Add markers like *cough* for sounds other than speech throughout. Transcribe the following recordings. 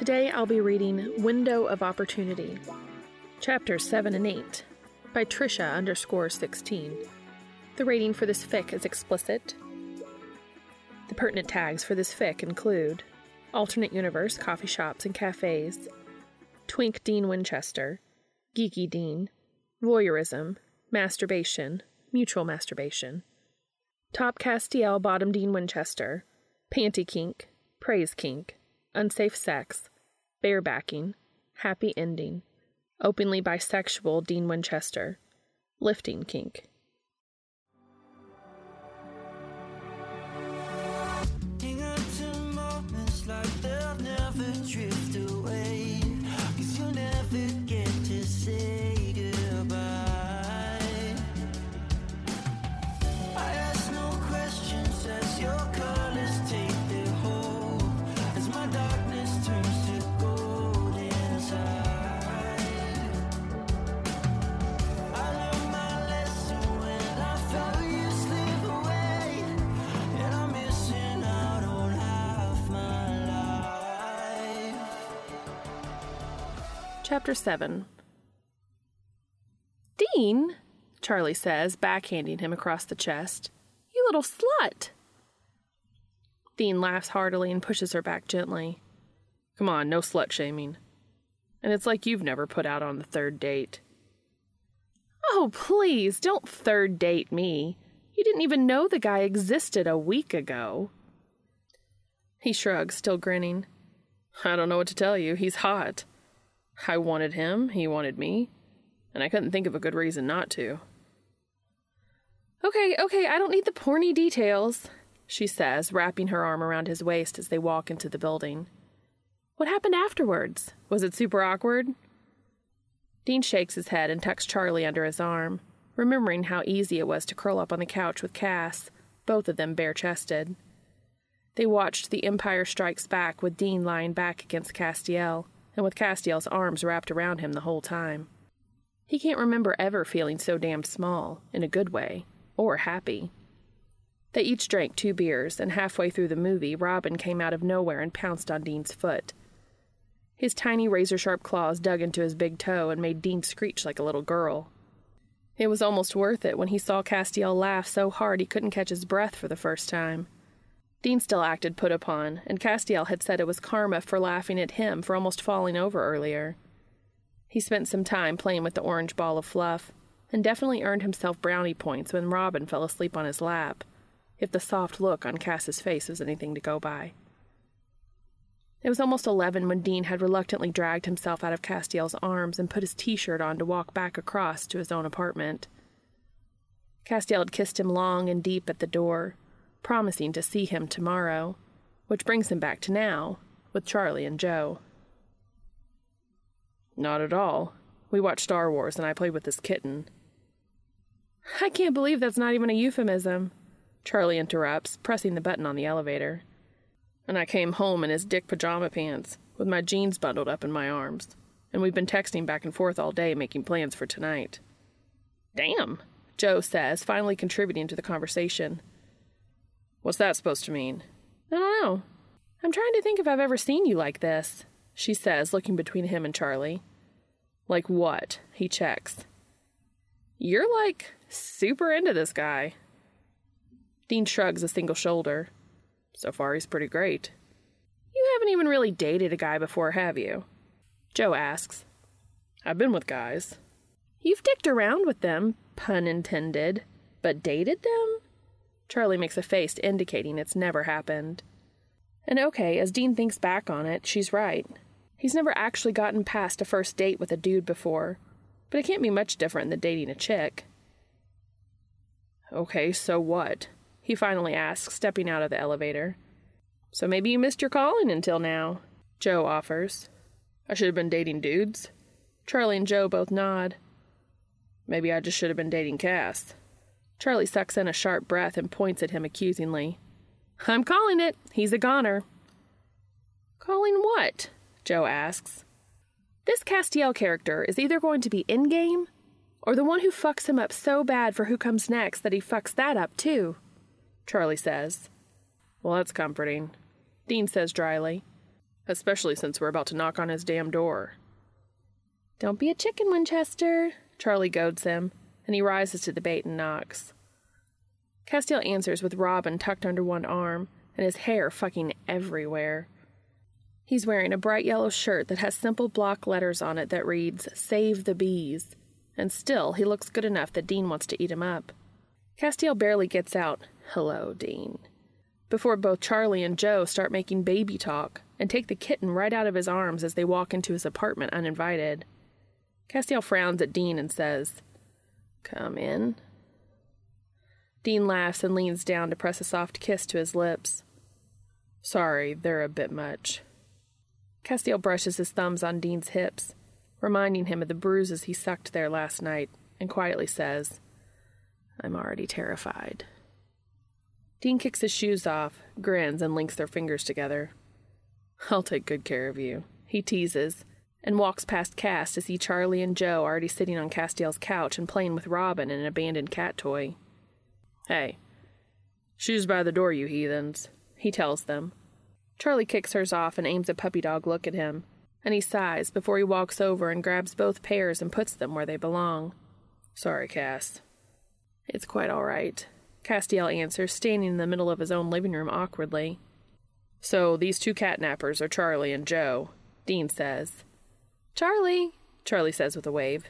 Today I'll be reading Window of Opportunity, chapters 7 and 8, by Trisha underscore 16. The rating for this fic is explicit. The pertinent tags for this fic include alternate universe coffee shops and cafes, twink Dean Winchester, geeky Dean, voyeurism, masturbation, mutual masturbation, top Castiel bottom Dean Winchester, panty kink, praise kink, unsafe sex, barebacking, happy ending, openly bisexual Dean Winchester, lifting kink. Chapter 7 Dean, Charlie says, backhanding him across the chest. You little slut! Dean laughs heartily and pushes her back gently. Come on, no slut shaming. And it's like you've never put out on the third date. Oh, please, don't third date me. You didn't even know the guy existed a week ago. He shrugs, still grinning. I don't know what to tell you. He's hot. I wanted him, he wanted me, and I couldn't think of a good reason not to. Okay, okay, I don't need the porny details, she says, wrapping her arm around his waist as they walk into the building. What happened afterwards? Was it super awkward? Dean shakes his head and tucks Charlie under his arm, remembering how easy it was to curl up on the couch with Cass, both of them bare chested. They watched The Empire Strikes Back with Dean lying back against Castiel, and with Castiel's arms wrapped around him the whole time. He can't remember ever feeling so damn small, in a good way, or happy. They each drank two beers, and halfway through the movie, Robin came out of nowhere and pounced on Dean's foot. His tiny razor sharp claws dug into his big toe and made Dean screech like a little girl. It was almost worth it when he saw Castiel laugh so hard he couldn't catch his breath for the first time. Dean still acted put upon, and Castiel had said it was karma for laughing at him for almost falling over earlier. He spent some time playing with the orange ball of fluff, and definitely earned himself brownie points when Robin fell asleep on his lap, if the soft look on Cass's face was anything to go by. It was almost eleven when Dean had reluctantly dragged himself out of Castiel's arms and put his t shirt on to walk back across to his own apartment. Castiel had kissed him long and deep at the door, promising to see him tomorrow, which brings him back to now, with Charlie and Jo. Not at all. We watched Star Wars and I played with this kitten. I can't believe that's not even a euphemism, Charlie interrupts, pressing the button on the elevator. And I came home in his dick pajama pants, with my jeans bundled up in my arms. And we've been texting back and forth all day, making plans for tonight. Damn, Jo says, finally contributing to the conversation. What's that supposed to mean? I don't know. I'm trying to think if I've ever seen you like this, she says, looking between him and Charlie. Like what? He checks. You're like super into this guy. Dean shrugs a single shoulder. So far, he's pretty great. You haven't even really dated a guy before, have you? Jo asks. I've been with guys. You've dicked around with them, pun intended, but dated them? Charlie makes a face indicating it's never happened. And okay, as Dean thinks back on it, she's right. He's never actually gotten past a first date with a dude before, but it can't be much different than dating a chick. Okay, so what? He finally asks, stepping out of the elevator. So maybe you missed your calling until now, Jo offers. I should have been dating dudes. Charlie and Jo both nod. Maybe I just should have been dating Cass. Charlie sucks in a sharp breath and points at him accusingly. I'm calling it. He's a goner. Calling what? Jo asks. This Castiel character is either going to be in game or the one who fucks him up so bad for who comes next that he fucks that up too, Charlie says. Well, that's comforting, Dean says dryly, especially since we're about to knock on his damn door. Don't be a chicken, Winchester, Charlie goads him, and he rises to the bait and knocks. Castiel answers with Robin tucked under one arm and his hair fucking everywhere. He's wearing a bright yellow shirt that has simple block letters on it that reads, Save the Bees, and still he looks good enough that Dean wants to eat him up. Castiel barely gets out, Hello, Dean, before both Charlie and Jo start making baby talk and take the kitten right out of his arms as they walk into his apartment uninvited. Castiel frowns at Dean and says, Come in. Dean laughs and leans down to press a soft kiss to his lips. Sorry, they're a bit much. Castiel brushes his thumbs on Dean's hips, reminding him of the bruises he sucked there last night, and quietly says, I'm already terrified. Dean kicks his shoes off, grins, and links their fingers together. I'll take good care of you, he teases, and walks past Cass to see Charlie and Jo already sitting on Castiel's couch and playing with Robin and an abandoned cat toy. Hey, shoes by the door, you heathens, he tells them. Charlie kicks hers off and aims a puppy dog look at him, and he sighs before he walks over and grabs both pairs and puts them where they belong. Sorry, Cass. It's quite all right, Castiel answers, standing in the middle of his own living room awkwardly. So these two catnappers are Charlie and Jo, Dean says. Charlie, Charlie says with a wave.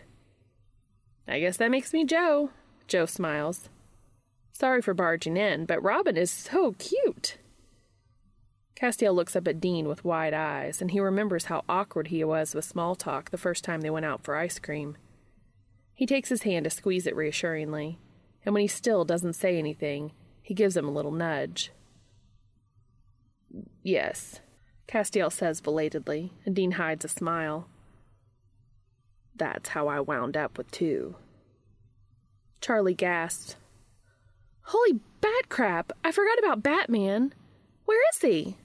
I guess that makes me Jo, Jo smiles. Sorry for barging in, but Robin is so cute. Castiel looks up at Dean with wide eyes, and he remembers how awkward he was with small talk the first time they went out for ice cream. He takes his hand to squeeze it reassuringly, and when he still doesn't say anything, he gives him a little nudge. Yes, Castiel says belatedly, and Dean hides a smile. That's how I wound up with two. Charlie gasps. Holy bat crap! I forgot about Batman. Where is he?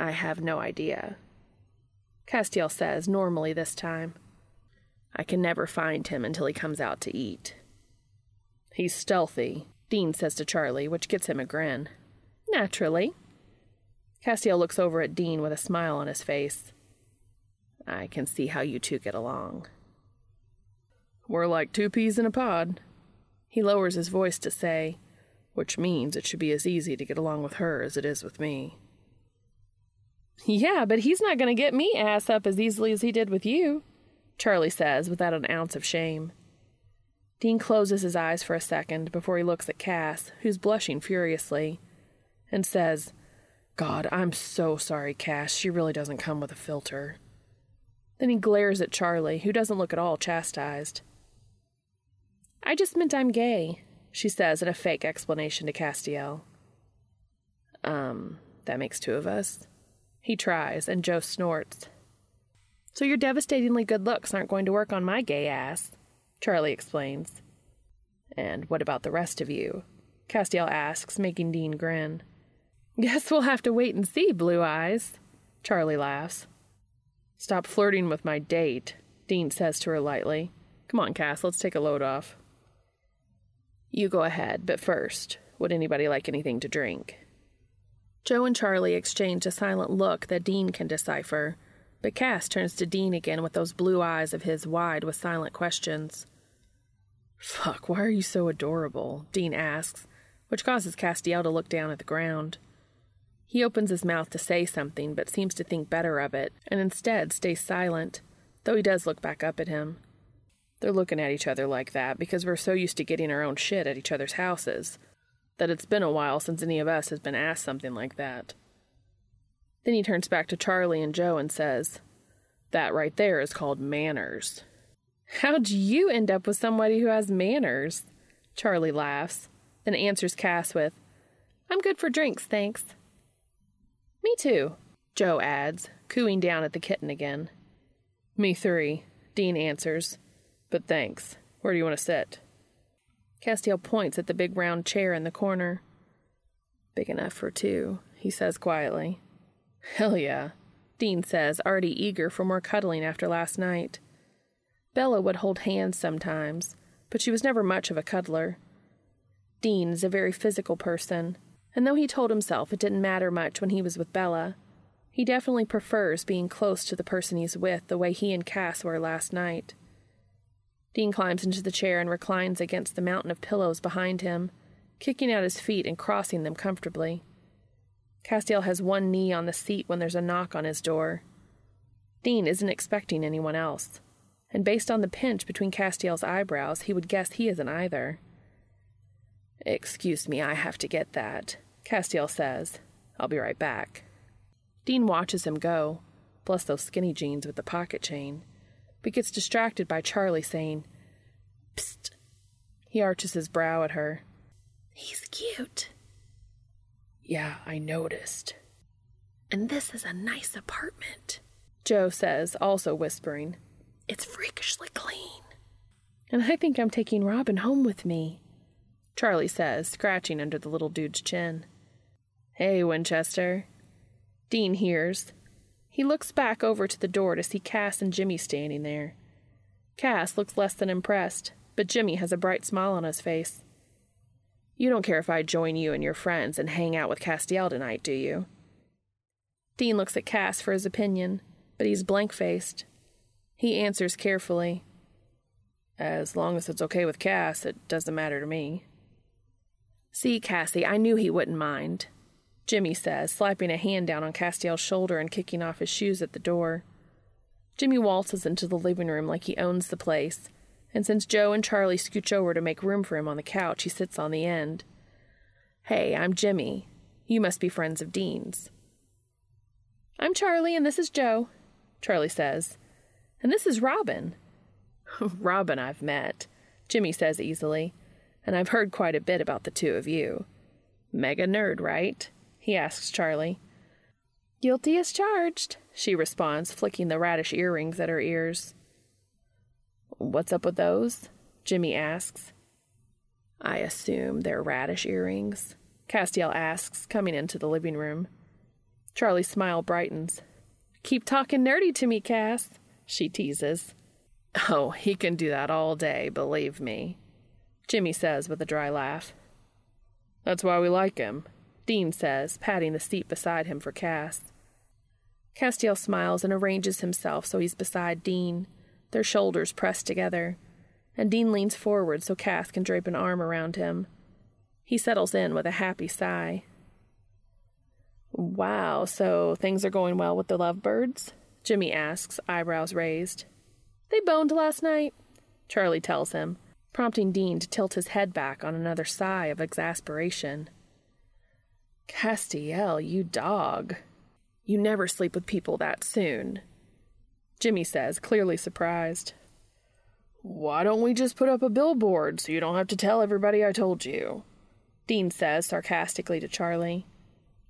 I have no idea. Castiel says, normally this time. I can never find him until he comes out to eat. He's stealthy, Dean says to Charlie, which gets him a grin. Naturally. Castiel looks over at Dean with a smile on his face. I can see how you two get along. We're like two peas in a pod. He lowers his voice to say, which means it should be as easy to get along with her as it is with me. Yeah, but he's not going to get me ass up as easily as he did with you, Charlie says without an ounce of shame. Dean closes his eyes for a second before he looks at Cass, who's blushing furiously, and says, God, I'm so sorry, Cass. She really doesn't come with a filter. Then he glares at Charlie, who doesn't look at all chastised. I just meant I'm gay, she says in a fake explanation to Castiel. Um, that makes two of us. He tries, and Jo snorts. So your devastatingly good looks aren't going to work on my gay ass, Charlie explains. And what about the rest of you? Castiel asks, making Dean grin. Guess we'll have to wait and see, Blue Eyes. Charlie laughs. Stop flirting with my date, Dean says to her lightly. Come on, Cass, let's take a load off. You go ahead, but first, would anybody like anything to drink? Jo and Charlie exchange a silent look that Dean can decipher, but Cass turns to Dean again with those blue eyes of his wide with silent questions. Fuck, why are you so adorable? Dean asks, which causes Castiel to look down at the ground. He opens his mouth to say something, but seems to think better of it, and instead stays silent, though he does look back up at him. They're looking at each other like that because we're so used to getting our own shit at each other's houses that it's been a while since any of us has been asked something like that. Then he turns back to Charlie and Jo and says, That right there is called manners. How'd you end up with somebody who has manners? Charlie laughs, then answers Cass with, I'm good for drinks, thanks. Me too, Jo adds, cooing down at the kitten again. Me three, Dean answers, but thanks. Where do you want to sit? Castiel points at the big round chair in the corner. Big enough for two, he says quietly. Hell yeah, Dean says, already eager for more cuddling after last night. Bella would hold hands sometimes, but she was never much of a cuddler. Dean is a very physical person, and though he told himself it didn't matter much when he was with Bella, he definitely prefers being close to the person he's with the way he and Cass were last night. Dean climbs into the chair and reclines against the mountain of pillows behind him, kicking out his feet and crossing them comfortably. Castiel has one knee on the seat when there's a knock on his door. Dean isn't expecting anyone else, and based on the pinch between Castiel's eyebrows, he would guess he isn't either. Excuse me, I have to get that, Castiel says. I'll be right back. Dean watches him go, bless those skinny jeans with the pocket chain, but gets distracted by Charlie saying, Psst. He arches his brow at her. He's cute. Yeah, I noticed. And this is a nice apartment, Jo says, also whispering. It's freakishly clean. And I think I'm taking Robin home with me, Charlie says, scratching under the little dude's chin. Hey, Winchester. Dean hears. He looks back over to the door to see Cass and Jimmy standing there. Cass looks less than impressed, but Jimmy has a bright smile on his face. You don't care if I join you and your friends and hang out with Castiel tonight, do you? Dean looks at Cass for his opinion, but he's blank faced. He answers carefully. As long as it's okay with Cass, it doesn't matter to me. See, Cassie, I knew he wouldn't mind, Jimmy says, slapping a hand down on Castiel's shoulder and kicking off his shoes at the door. Jimmy waltzes into the living room like he owns the place, and since Jo and Charlie scooch over to make room for him on the couch, he sits on the end. Hey, I'm Jimmy. You must be friends of Dean's. I'm Charlie, and this is Jo, Charlie says. And this is Robin. *laughs* Robin, I've met, Jimmy says easily, and I've heard quite a bit about the two of you. Mega nerd, right? He asks Charlie. Guilty as charged, she responds, flicking the radish earrings at her ears. What's up with those? Jimmy asks. I assume they're radish earrings, Castiel asks, coming into the living room. Charlie's smile brightens. Keep talking nerdy to me, Cass, she teases. Oh, he can do that all day, believe me, Jimmy says with a dry laugh. That's why we like him, Dean says, patting the seat beside him for Cass. Castiel smiles and arranges himself so he's beside Dean, their shoulders pressed together, and Dean leans forward so Cass can drape an arm around him. He settles in with a happy sigh. Wow, so things are going well with the lovebirds? Jimmy asks, eyebrows raised. They boned last night, Charlie tells him, prompting Dean to tilt his head back on another sigh of exasperation. Castiel, you dog. You never sleep with people that soon. Jimmy says, clearly surprised. Why don't we just put up a billboard so you don't have to tell everybody I told you? Dean says sarcastically to Charlie.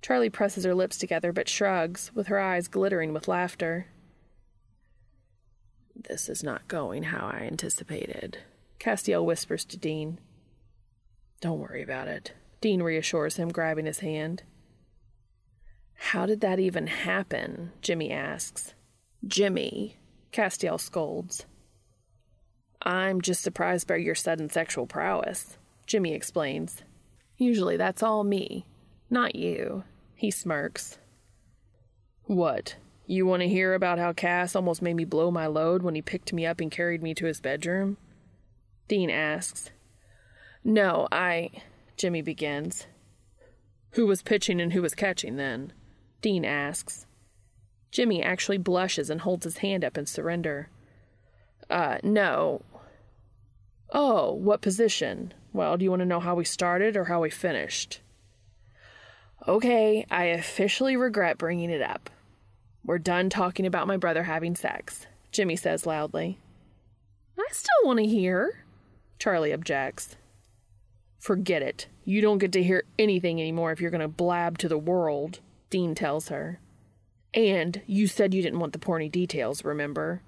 Charlie presses her lips together but shrugs, with her eyes glittering with laughter. This is not going how I anticipated, Castiel whispers to Dean. Don't worry about it, Dean reassures him, grabbing his hand. How did that even happen? Jimmy asks. Jimmy, Castiel scolds. I'm just surprised by your sudden sexual prowess, Jimmy explains. Usually that's all me, not you. He smirks. What? You want to hear about how Cass almost made me blow my load when he picked me up and carried me to his bedroom? Dean asks. No, I. Jimmy begins. Who was pitching and who was catching then? Dean asks. Jimmy actually blushes and holds his hand up in surrender. Uh, no. Oh, what position? Well, do you want to know how we started or how we finished? Okay, I officially regret bringing it up. We're done talking about my brother having sex, Jimmy says loudly. I still want to hear, Charlie objects. Forget it. You don't get to hear anything anymore if you're going to blab to the world, Dean tells her. And you said you didn't want the porny details, remember?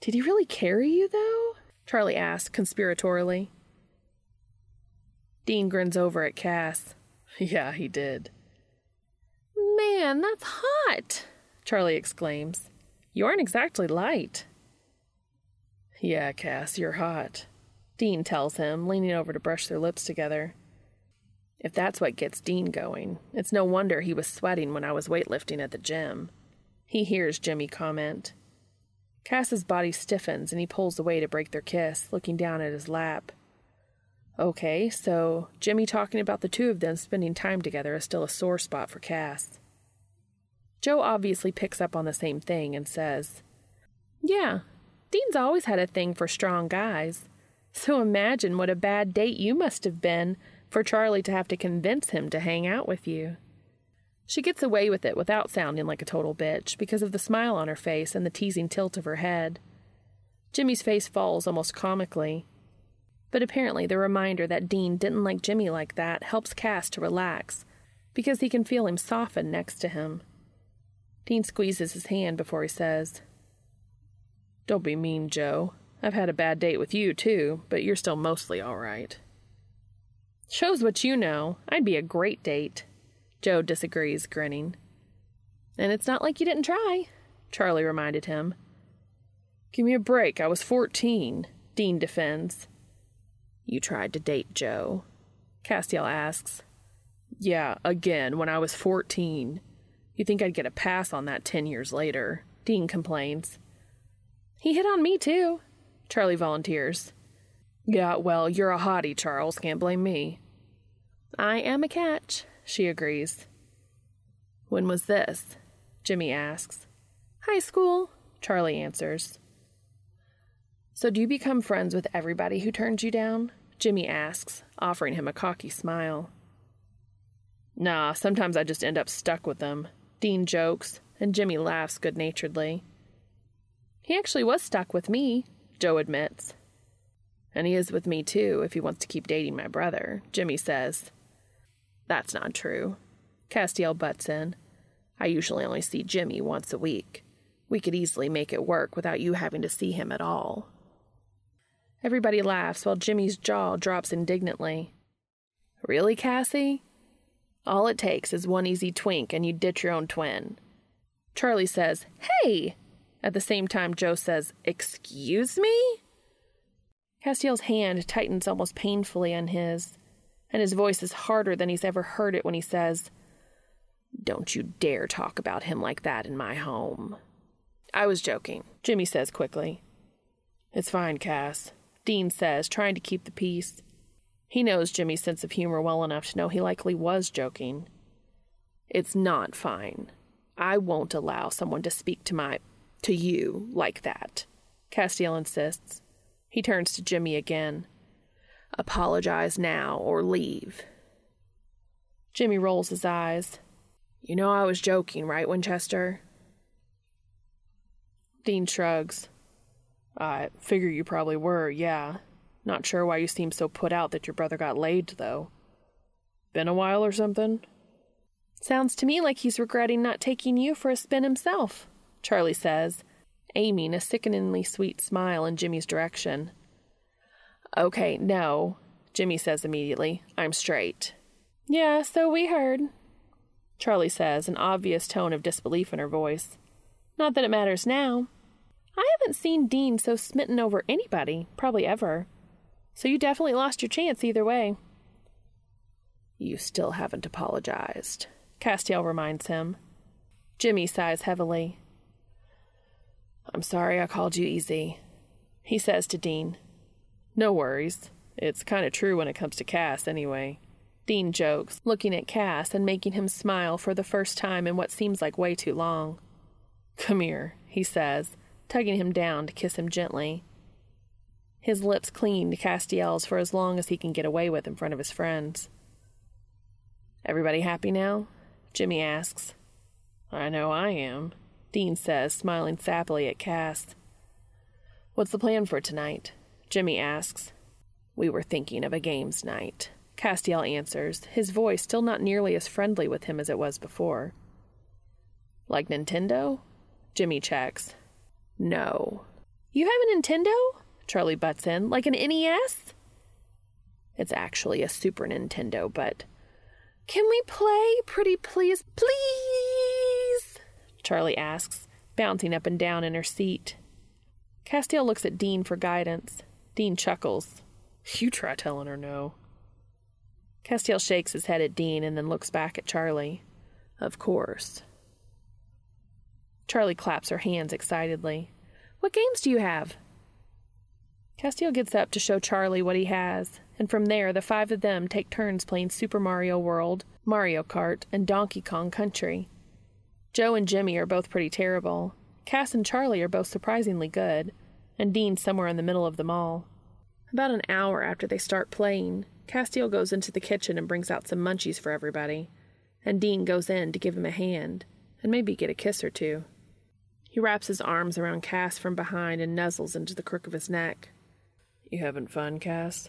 Did he really carry you, though? Charlie asks conspiratorially. Dean grins over at Cass. *laughs* Yeah, he did. Man, that's hot, Charlie exclaims. You aren't exactly light. Yeah, Cass, you're hot, Dean tells him, leaning over to brush their lips together. If that's what gets Dean going, it's no wonder he was sweating when I was weightlifting at the gym. He hears Jimmy comment. Cass's body stiffens and he pulls away to break their kiss, looking down at his lap. Okay, so Jimmy talking about the two of them spending time together is still a sore spot for Cass. Jo obviously picks up on the same thing and says, Yeah, Dean's always had a thing for strong guys. So imagine what a bad date you must have been for Charlie to have to convince him to hang out with you. She gets away with it without sounding like a total bitch because of the smile on her face and the teasing tilt of her head. Jimmy's face falls almost comically. But apparently, the reminder that Dean didn't like Jimmy like that helps Cass to relax because he can feel him soften next to him. Dean squeezes his hand before he says, Don't be mean, Jo. I've had a bad date with you, too, but you're still mostly all right. Shows what you know. I'd be a great date. Jo disagrees, grinning. And it's not like you didn't try, Charlie reminded him. Give me a break. I was 14, Dean defends. You tried to date Jo? Castiel asks. Yeah, again, when I was 14. You think I'd get a pass on that 10 years later? Dean complains. He hit on me, too, Charlie volunteers. Yeah, well, you're a hottie, Charles. Can't blame me. I am a catch, she agrees. When was this? Jimmy asks. High school, Charlie answers. So, do you become friends with everybody who turns you down? Jimmy asks, offering him a cocky smile. Nah, sometimes I just end up stuck with them. Dean jokes, and Jimmy laughs good naturedly. He actually was stuck with me, Jo admits. And he is with me too if he wants to keep dating my brother, Jimmy says. That's not true. Castiel butts in. I usually only see Jimmy once a week. We could easily make it work without you having to see him at all. Everybody laughs while Jimmy's jaw drops indignantly. Really, Cassie? All it takes is one easy twink and you ditch your own twin. Charlie says, Hey! At the same time, Jo says, Excuse me? Castiel's hand tightens almost painfully on his, and his voice is harder than he's ever heard it when he says, Don't you dare talk about him like that in my home. I was joking, Jimmy says quickly. It's fine, Cass. Dean says, trying to keep the peace. He knows Jimmy's sense of humor well enough to know he likely was joking. It's not fine. I won't allow someone to speak to my. To you like that, Castiel insists. He turns to Jimmy again. Apologize now or leave. Jimmy rolls his eyes. You know I was joking, right, Winchester? Dean shrugs. I figure you probably were, yeah. Not sure why you seem so put out that your brother got laid, though. Been a while or something? Sounds to me like he's regretting not taking you for a spin himself, Charlie says, aiming a sickeningly sweet smile in Jimmy's direction. Okay, no, Jimmy says immediately. I'm straight. Yeah, so we heard, Charlie says, an obvious tone of disbelief in her voice. Not that it matters now. I haven't seen Dean so smitten over anybody, probably ever. So you definitely lost your chance either way. You still haven't apologized, Castiel reminds him. Jimmy sighs heavily. I'm sorry I called you easy, he says to Dean. No worries. It's kind of true when it comes to Cass, anyway. Dean jokes, looking at Cass and making him smile for the first time in what seems like way too long. Come here, he says, tugging him down to kiss him gently. His lips clinging to Castiel's for as long as he can get away with in front of his friends. Everybody happy now? Jimmy asks. I know I am, Dean says, smiling sappily at Cass. What's the plan for tonight? Jimmy asks. We were thinking of a games night. Castiel answers, his voice still not nearly as friendly with him as it was before. Like Nintendo? Jimmy checks. No. You have a Nintendo? Charlie butts in. Like an NES? It's actually a Super Nintendo, but. Can we play, pretty please? Please? Charlie asks, bouncing up and down in her seat. Castiel looks at Dean for guidance. Dean chuckles. You try telling her no. Castiel shakes his head at Dean and then looks back at Charlie. Of course. Charlie claps her hands excitedly. What games do you have? Castiel gets up to show Charlie what he has, and from there the five of them take turns playing Super Mario World, Mario Kart, and Donkey Kong Country. Jo and Jimmy are both pretty terrible. Cass and Charlie are both surprisingly good, and Dean somewhere in the middle of them all. About an hour after they start playing, Castiel goes into the kitchen and brings out some munchies for everybody, and Dean goes in to give him a hand and maybe get a kiss or two. He wraps his arms around Cass from behind and nuzzles into the crook of his neck. You having fun, Cass?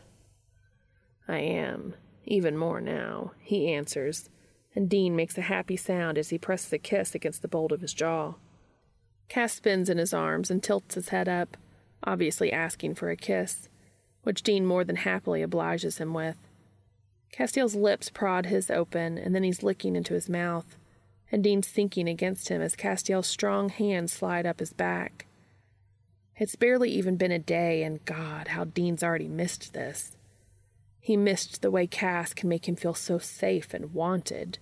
I am. Even more now, he answers, and Dean makes a happy sound as he presses a kiss against the bolt of his jaw. Cass spins in his arms and tilts his head up, obviously asking for a kiss, which Dean more than happily obliges him with. Castiel's lips prod his open, and then he's licking into his mouth, and Dean's sinking against him as Castiel's strong hands slide up his back. It's barely even been a day, and God, how Dean's already missed this. He missed the way Cass can make him feel so safe and wanted.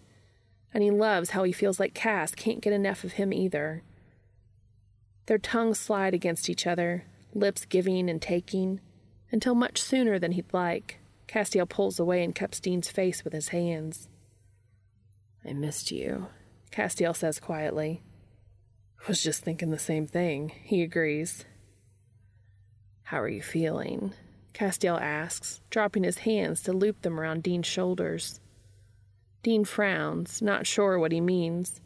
And he loves how he feels like Cass can't get enough of him either. Their tongues slide against each other, lips giving and taking, until much sooner than he'd like, Castiel pulls away and cups Dean's face with his hands. I missed you, Castiel says quietly. Was just thinking the same thing, he agrees. How are you feeling? Castiel asks, dropping his hands to loop them around Dean's shoulders. Dean frowns, not sure what he means,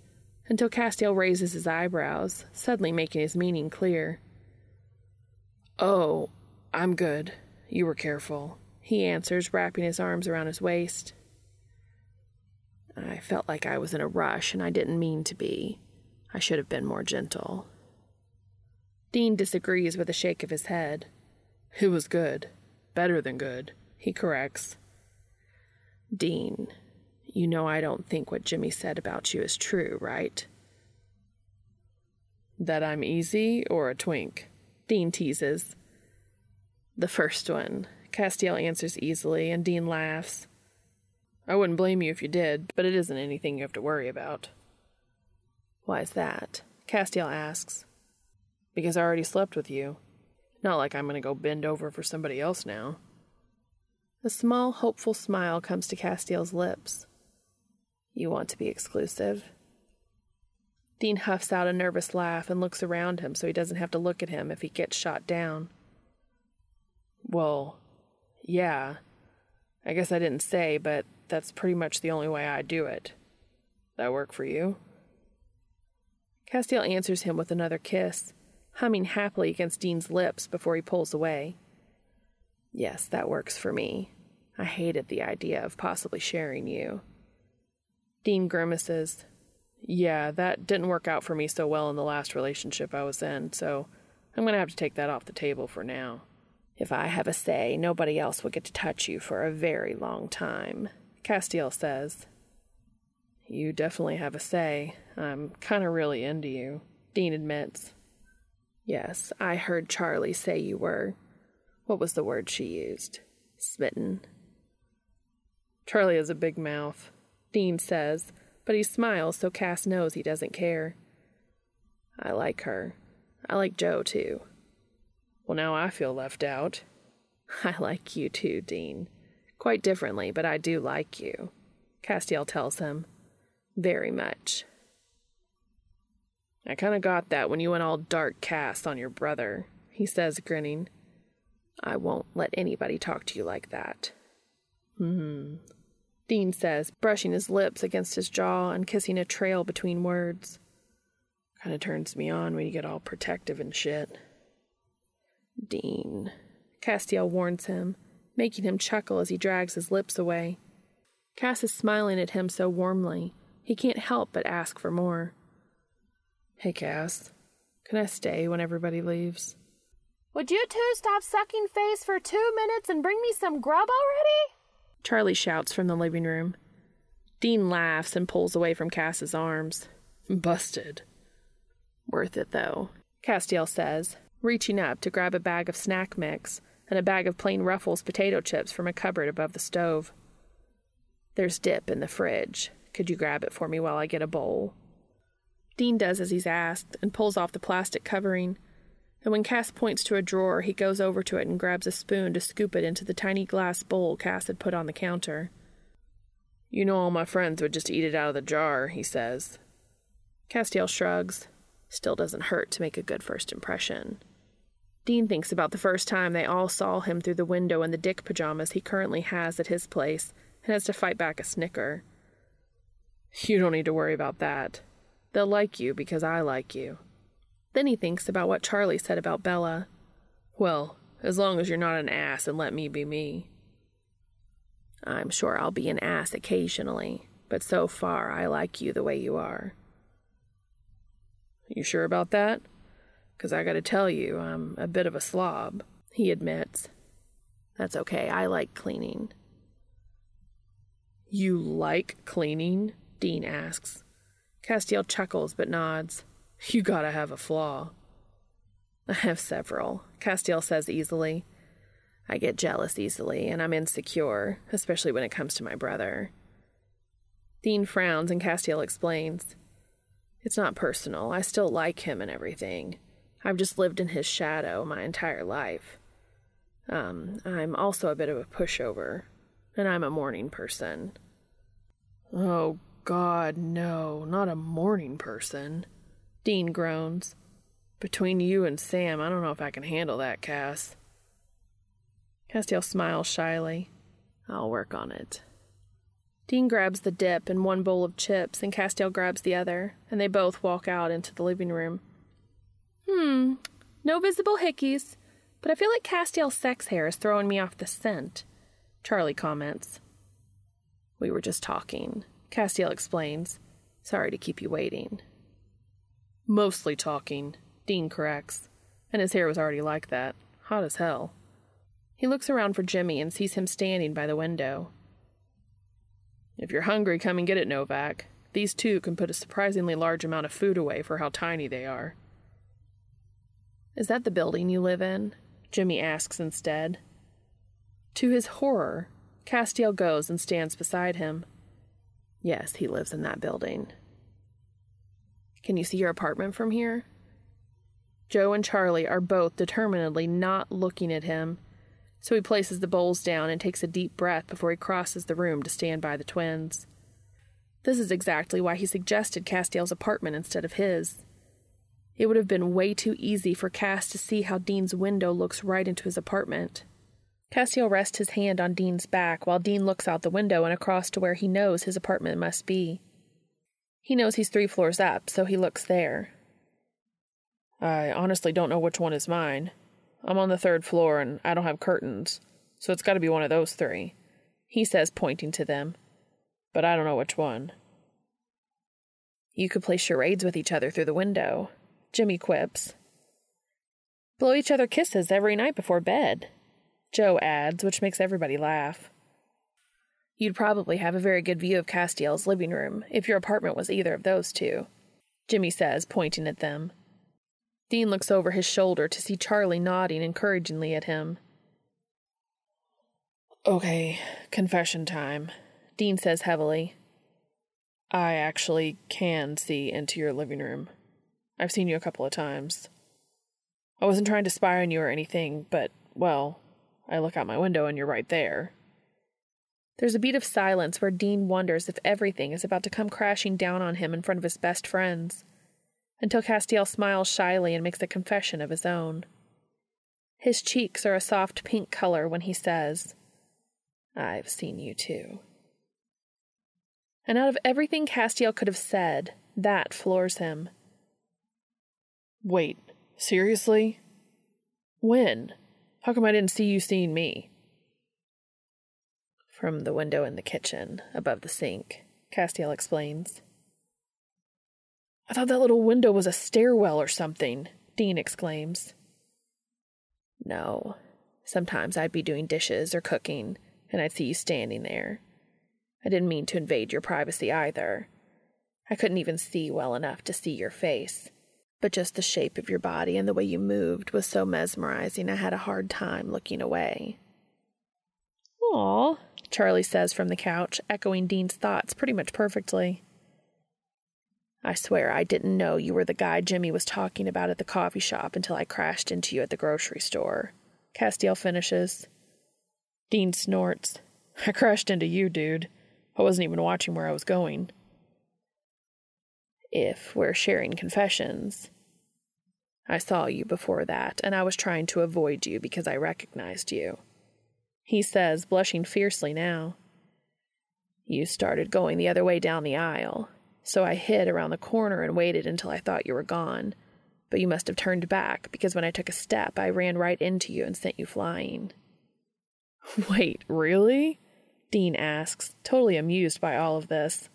until Castiel raises his eyebrows, suddenly making his meaning clear. Oh, I'm good. You were careful, he answers, wrapping his arms around his waist. I felt like I was in a rush, and I didn't mean to be. I should have been more gentle. Dean disagrees with a shake of his head. It was good. Better than good, he corrects. Dean, you know I don't think what Jimmy said about you is true, right? That I'm easy or a twink? Dean teases. The first one, Castiel answers easily, and Dean laughs. I wouldn't blame you if you did, but it isn't anything you have to worry about. Why's that? Castiel asks. Because I already slept with you. Not like I'm going to go bend over for somebody else now. A small, hopeful smile comes to Castiel's lips. You want to be exclusive? Dean huffs out a nervous laugh and looks around him so he doesn't have to look at him if he gets shot down. Well, yeah. I guess I didn't say, but that's pretty much the only way I do it. That work for you? Castiel answers him with another kiss, humming happily against Dean's lips before he pulls away. Yes, that works for me. I hated the idea of possibly sharing you. Dean grimaces. Yeah, that didn't work out for me so well in the last relationship I was in, so I'm going to have to take that off the table for now. If I have a say, nobody else will get to touch you for a very long time, Castiel says. You definitely have a say. I'm kind of really into you, Dean admits. Yes, I heard Charlie say you were. What was the word she used? Smitten. Charlie has a big mouth, Dean says, but he smiles so Cass knows he doesn't care. I like her. I like Jo, too. Well, now I feel left out. *laughs* I like you too, Dean. Quite differently, but I do like you, Castiel tells him. Very much. I kind of got that when you went all dark cast on your brother, he says, grinning. I won't let anybody talk to you like that. Hmm. Dean says, brushing his lips against his jaw and kissing a trail between words. Kind of turns me on when you get all protective and shit. Dean. Castiel warns him, making him chuckle as he drags his lips away. Cass is smiling at him so warmly, he can't help but ask for more. Hey, Cass, can I stay when everybody leaves? Would you two stop sucking face for two minutes and bring me some grub already? Charlie shouts from the living room. Dean laughs and pulls away from Cass's arms. Busted. Worth it, though, Castiel says, reaching up to grab a bag of snack mix and a bag of plain Ruffles potato chips from a cupboard above the stove. There's dip in the fridge. Could you grab it for me while I get a bowl? Dean does as he's asked and pulls off the plastic covering. And when Cass points to a drawer, he goes over to it and grabs a spoon to scoop it into the tiny glass bowl Cass had put on the counter. You know, all my friends would just eat it out of the jar, he says. Castiel shrugs. Still doesn't hurt to make a good first impression. Dean thinks about the first time they all saw him through the window in the dick pajamas he currently has at his place and has to fight back a snicker. You don't need to worry about that. They'll like you because I like you. Then he thinks about what Charlie said about Bella. Well, as long as you're not an ass and let me be me. I'm sure I'll be an ass occasionally, but so far I like you the way you are. You sure about that? Because I gotta tell you, I'm a bit of a slob, he admits. That's okay, I like cleaning. You like cleaning? Dean asks. Castiel chuckles but nods. You gotta have a flaw. I have several, Castiel says easily. I get jealous easily, and I'm insecure, especially when it comes to my brother. Dean frowns and Castiel explains. It's not personal. I still like him and everything. I've just lived in his shadow my entire life. Um, I'm also a bit of a pushover, and I'm a morning person. Oh, God, no, not a morning person. Dean groans. Between you and Sam, I don't know if I can handle that, Cass. Castiel smiles shyly. I'll work on it. Dean grabs the dip and one bowl of chips, and Castiel grabs the other, and they both walk out into the living room. Hmm, no visible hickeys, but I feel like Castiel's sex hair is throwing me off the scent, Charlie comments. We were just talking, Castiel explains. Sorry to keep you waiting. Mostly talking, Dean corrects, and his hair was already like that, hot as hell. He looks around for Jimmy and sees him standing by the window. If you're hungry, come and get it, Novak. These two can put a surprisingly large amount of food away for how tiny they are. Is that the building you live in? Jimmy asks instead. To his horror, Castiel goes and stands beside him. Yes, he lives in that building. Can you see your apartment from here? Jo and Charlie are both determinedly not looking at him so he places the bowls down and takes a deep breath before he crosses the room to stand by the twins. This is exactly why he suggested Castiel's apartment instead of his. It would have been way too easy for Cass to see how Dean's window looks right into his apartment. Castiel rests his hand on Dean's back while Dean looks out the window and across to where he knows his apartment must be. He knows he's three floors up, so he looks there. I honestly don't know which one is mine, I'm on the third floor and I don't have curtains, so it's got to be one of those three, he says, pointing to them. But I don't know which one. You could play charades with each other through the window, Jimmy quips. Blow each other kisses every night before bed, Jo adds, which makes everybody laugh. You'd probably have a very good view of Castiel's living room if your apartment was either of those two, Jimmy says, pointing at them. Dean looks over his shoulder to see Charlie nodding encouragingly at him. Okay, confession time, Dean says heavily. I actually can see into your living room. I've seen you a couple of times. I wasn't trying to spy on you or anything, but, well, I look out my window and you're right there. There's a beat of silence where Dean wonders if everything is about to come crashing down on him in front of his best friends. until Castiel smiles shyly and makes a confession of his own. His cheeks are a soft pink color when he says, I've seen you too. And out of everything Castiel could have said, that floors him. Wait, seriously? When? How come I didn't see you seeing me? From the window in the kitchen, above the sink, Castiel explains. I thought that little window was a stairwell or something, Dean exclaims. No. Sometimes I'd be doing dishes or cooking, and I'd see you standing there. I didn't mean to invade your privacy either. I couldn't even see well enough to see your face, but just the shape of your body and the way you moved was so mesmerizing I had a hard time looking away. Aw, Charlie says from the couch, echoing Dean's thoughts pretty much perfectly. I swear I didn't know you were the guy Jimmy was talking about at the coffee shop until I crashed into you at the grocery store. Castiel finishes. Dean snorts. I crashed into you, dude. I wasn't even watching where I was going. If we're sharing confessions, I saw you before that, and I was trying to avoid you because I recognized you. He says, blushing fiercely now. You started going the other way down the aisle, so I hid around the corner and waited until I thought you were gone. But you must have turned back because when I took a step, I ran right into you and sent you flying. *laughs* Wait, really? Dean asks, totally amused by all of this.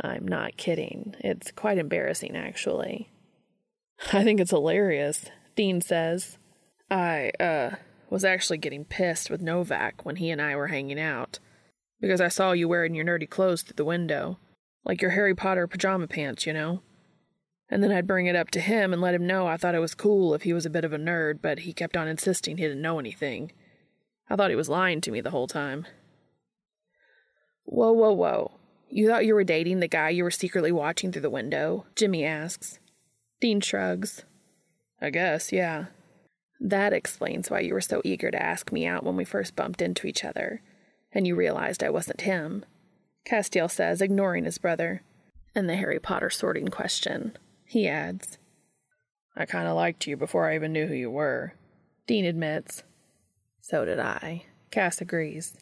I'm not kidding. It's quite embarrassing, actually. *laughs* I think it's hilarious, Dean says. I, uh, was actually getting pissed with Novak when he and I were hanging out. Because I saw you wearing your nerdy clothes through the window. Like your Harry Potter pajama pants, you know? And then I'd bring it up to him and let him know I thought it was cool if he was a bit of a nerd, but he kept on insisting he didn't know anything. I thought he was lying to me the whole time. Whoa, whoa, whoa. You thought you were dating the guy you were secretly watching through the window? Jimmy asks. Dean shrugs. I guess, yeah. That explains why you were so eager to ask me out when we first bumped into each other, and you realized I wasn't him. Castiel says, ignoring his brother. And the Harry Potter sorting question. He adds. I kind of liked you before I even knew who you were. Dean admits. So did I. Cass agrees.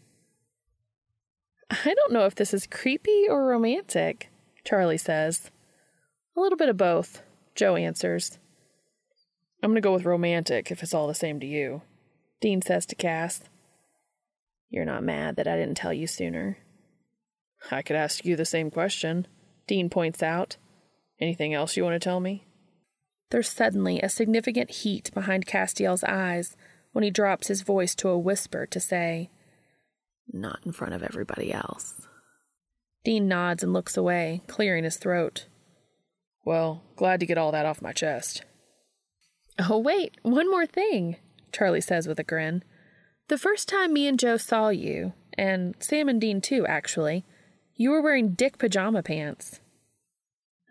I don't know if this is creepy or romantic, Charlie says. A little bit of both, Jo answers. I'm going to go with romantic if it's all the same to you, Dean says to Cass. You're not mad that I didn't tell you sooner. I could ask you the same question, Dean points out. Anything else you want to tell me? There's suddenly a significant heat behind Castiel's eyes when he drops his voice to a whisper to say, Not in front of everybody else. Dean nods and looks away, clearing his throat. Well, glad to get all that off my chest. Oh, wait, one more thing, Charlie says with a grin. The first time me and Jo saw you, and Sam and Dean too, actually, you were wearing dick pajama pants.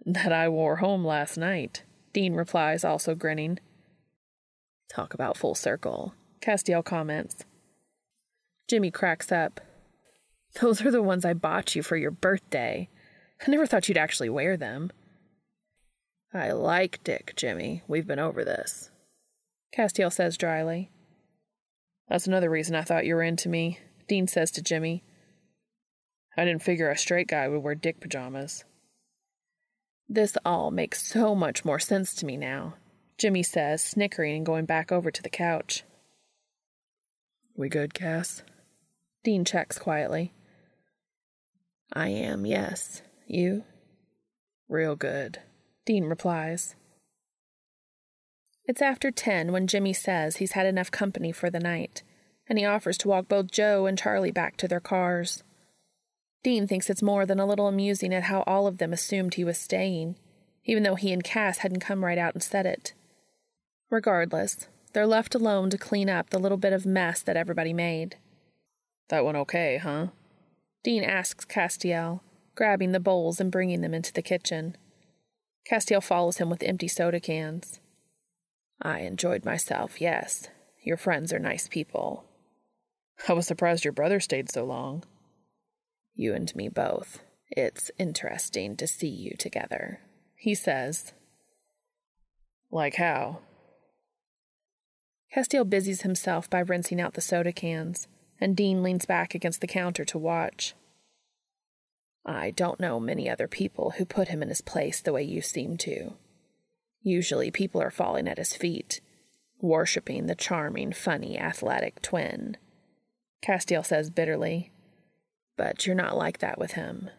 That I wore home last night, Dean replies, also grinning. Talk about full circle, Castiel comments. Jimmy cracks up. Those are the ones I bought you for your birthday. I never thought you'd actually wear them. I like Dick, Jimmy. We've been over this. Castiel says dryly. That's another reason I thought you were into me, Dean says to Jimmy. I didn't figure a straight guy would wear dick pajamas. This all makes so much more sense to me now, Jimmy says, snickering and going back over to the couch. We good, Cass? Dean checks quietly. I am, yes. You? Real good, Dean replies. It's after ten when Jimmy says he's had enough company for the night, and he offers to walk both Jo and Charlie back to their cars. Dean thinks it's more than a little amusing at how all of them assumed he was staying, even though he and Cass hadn't come right out and said it. Regardless, they're left alone to clean up the little bit of mess that everybody made. That went okay, huh? Dean asks Castiel, grabbing the bowls and bringing them into the kitchen. Castiel follows him with empty soda cans. I enjoyed myself, yes. Your friends are nice people. I was surprised your brother stayed so long. You and me both. It's interesting to see you together, he says, Like how? Castiel busies himself by rinsing out the soda cans, and Dean leans back against the counter to watch. I don't know many other people who put him in his place the way you seem to. Usually people are falling at his feet, worshipping the charming, funny, athletic twin. Castiel says bitterly, But you're not like that with him.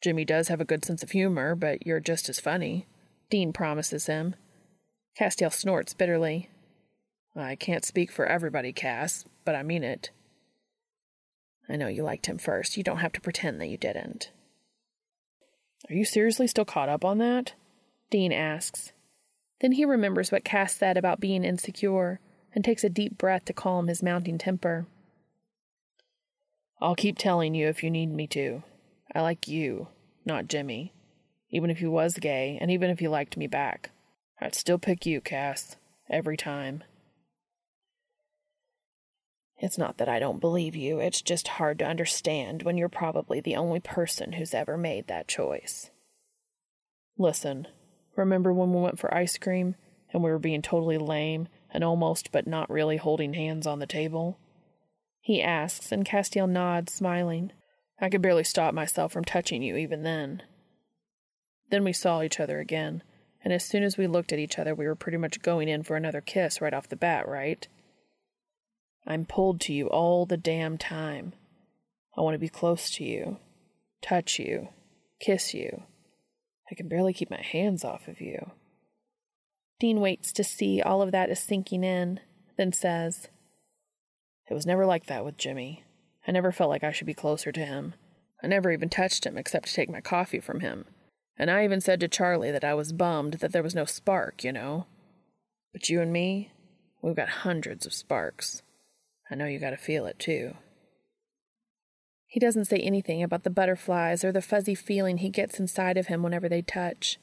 Jimmy does have a good sense of humor, but you're just as funny, Dean promises him. Castiel snorts bitterly. I can't speak for everybody, Cass, but I mean it. I know you liked him first. You don't have to pretend that you didn't. Are you seriously still caught up on that? Dean asks. Then he remembers what Cass said about being insecure and takes a deep breath to calm his mounting temper. I'll keep telling you if you need me to. I like you, not Jimmy. Even if he was gay, and even if he liked me back. I'd still pick you, Cass. Every time. It's not that I don't believe you, it's just hard to understand when you're probably the only person who's ever made that choice. Listen, remember when we went for ice cream and we were being totally lame and almost but not really holding hands on the table? He asks, and Castiel nods, smiling. I could barely stop myself from touching you even then. Then we saw each other again, and as soon as we looked at each other, we were pretty much going in for another kiss right off the bat, right? I'm pulled to you all the damn time. I want to be close to you, touch you, kiss you. I can barely keep my hands off of you. Dean waits to see all of that is sinking in, then says, It was never like that with Jimmy. I never felt like I should be closer to him. I never even touched him except to take my coffee from him. And I even said to Charlie that I was bummed that there was no spark, you know. But you and me, we've got hundreds of sparks. I know you gotta feel it too. He doesn't say anything about the butterflies or the fuzzy feeling he gets inside of him whenever they touch.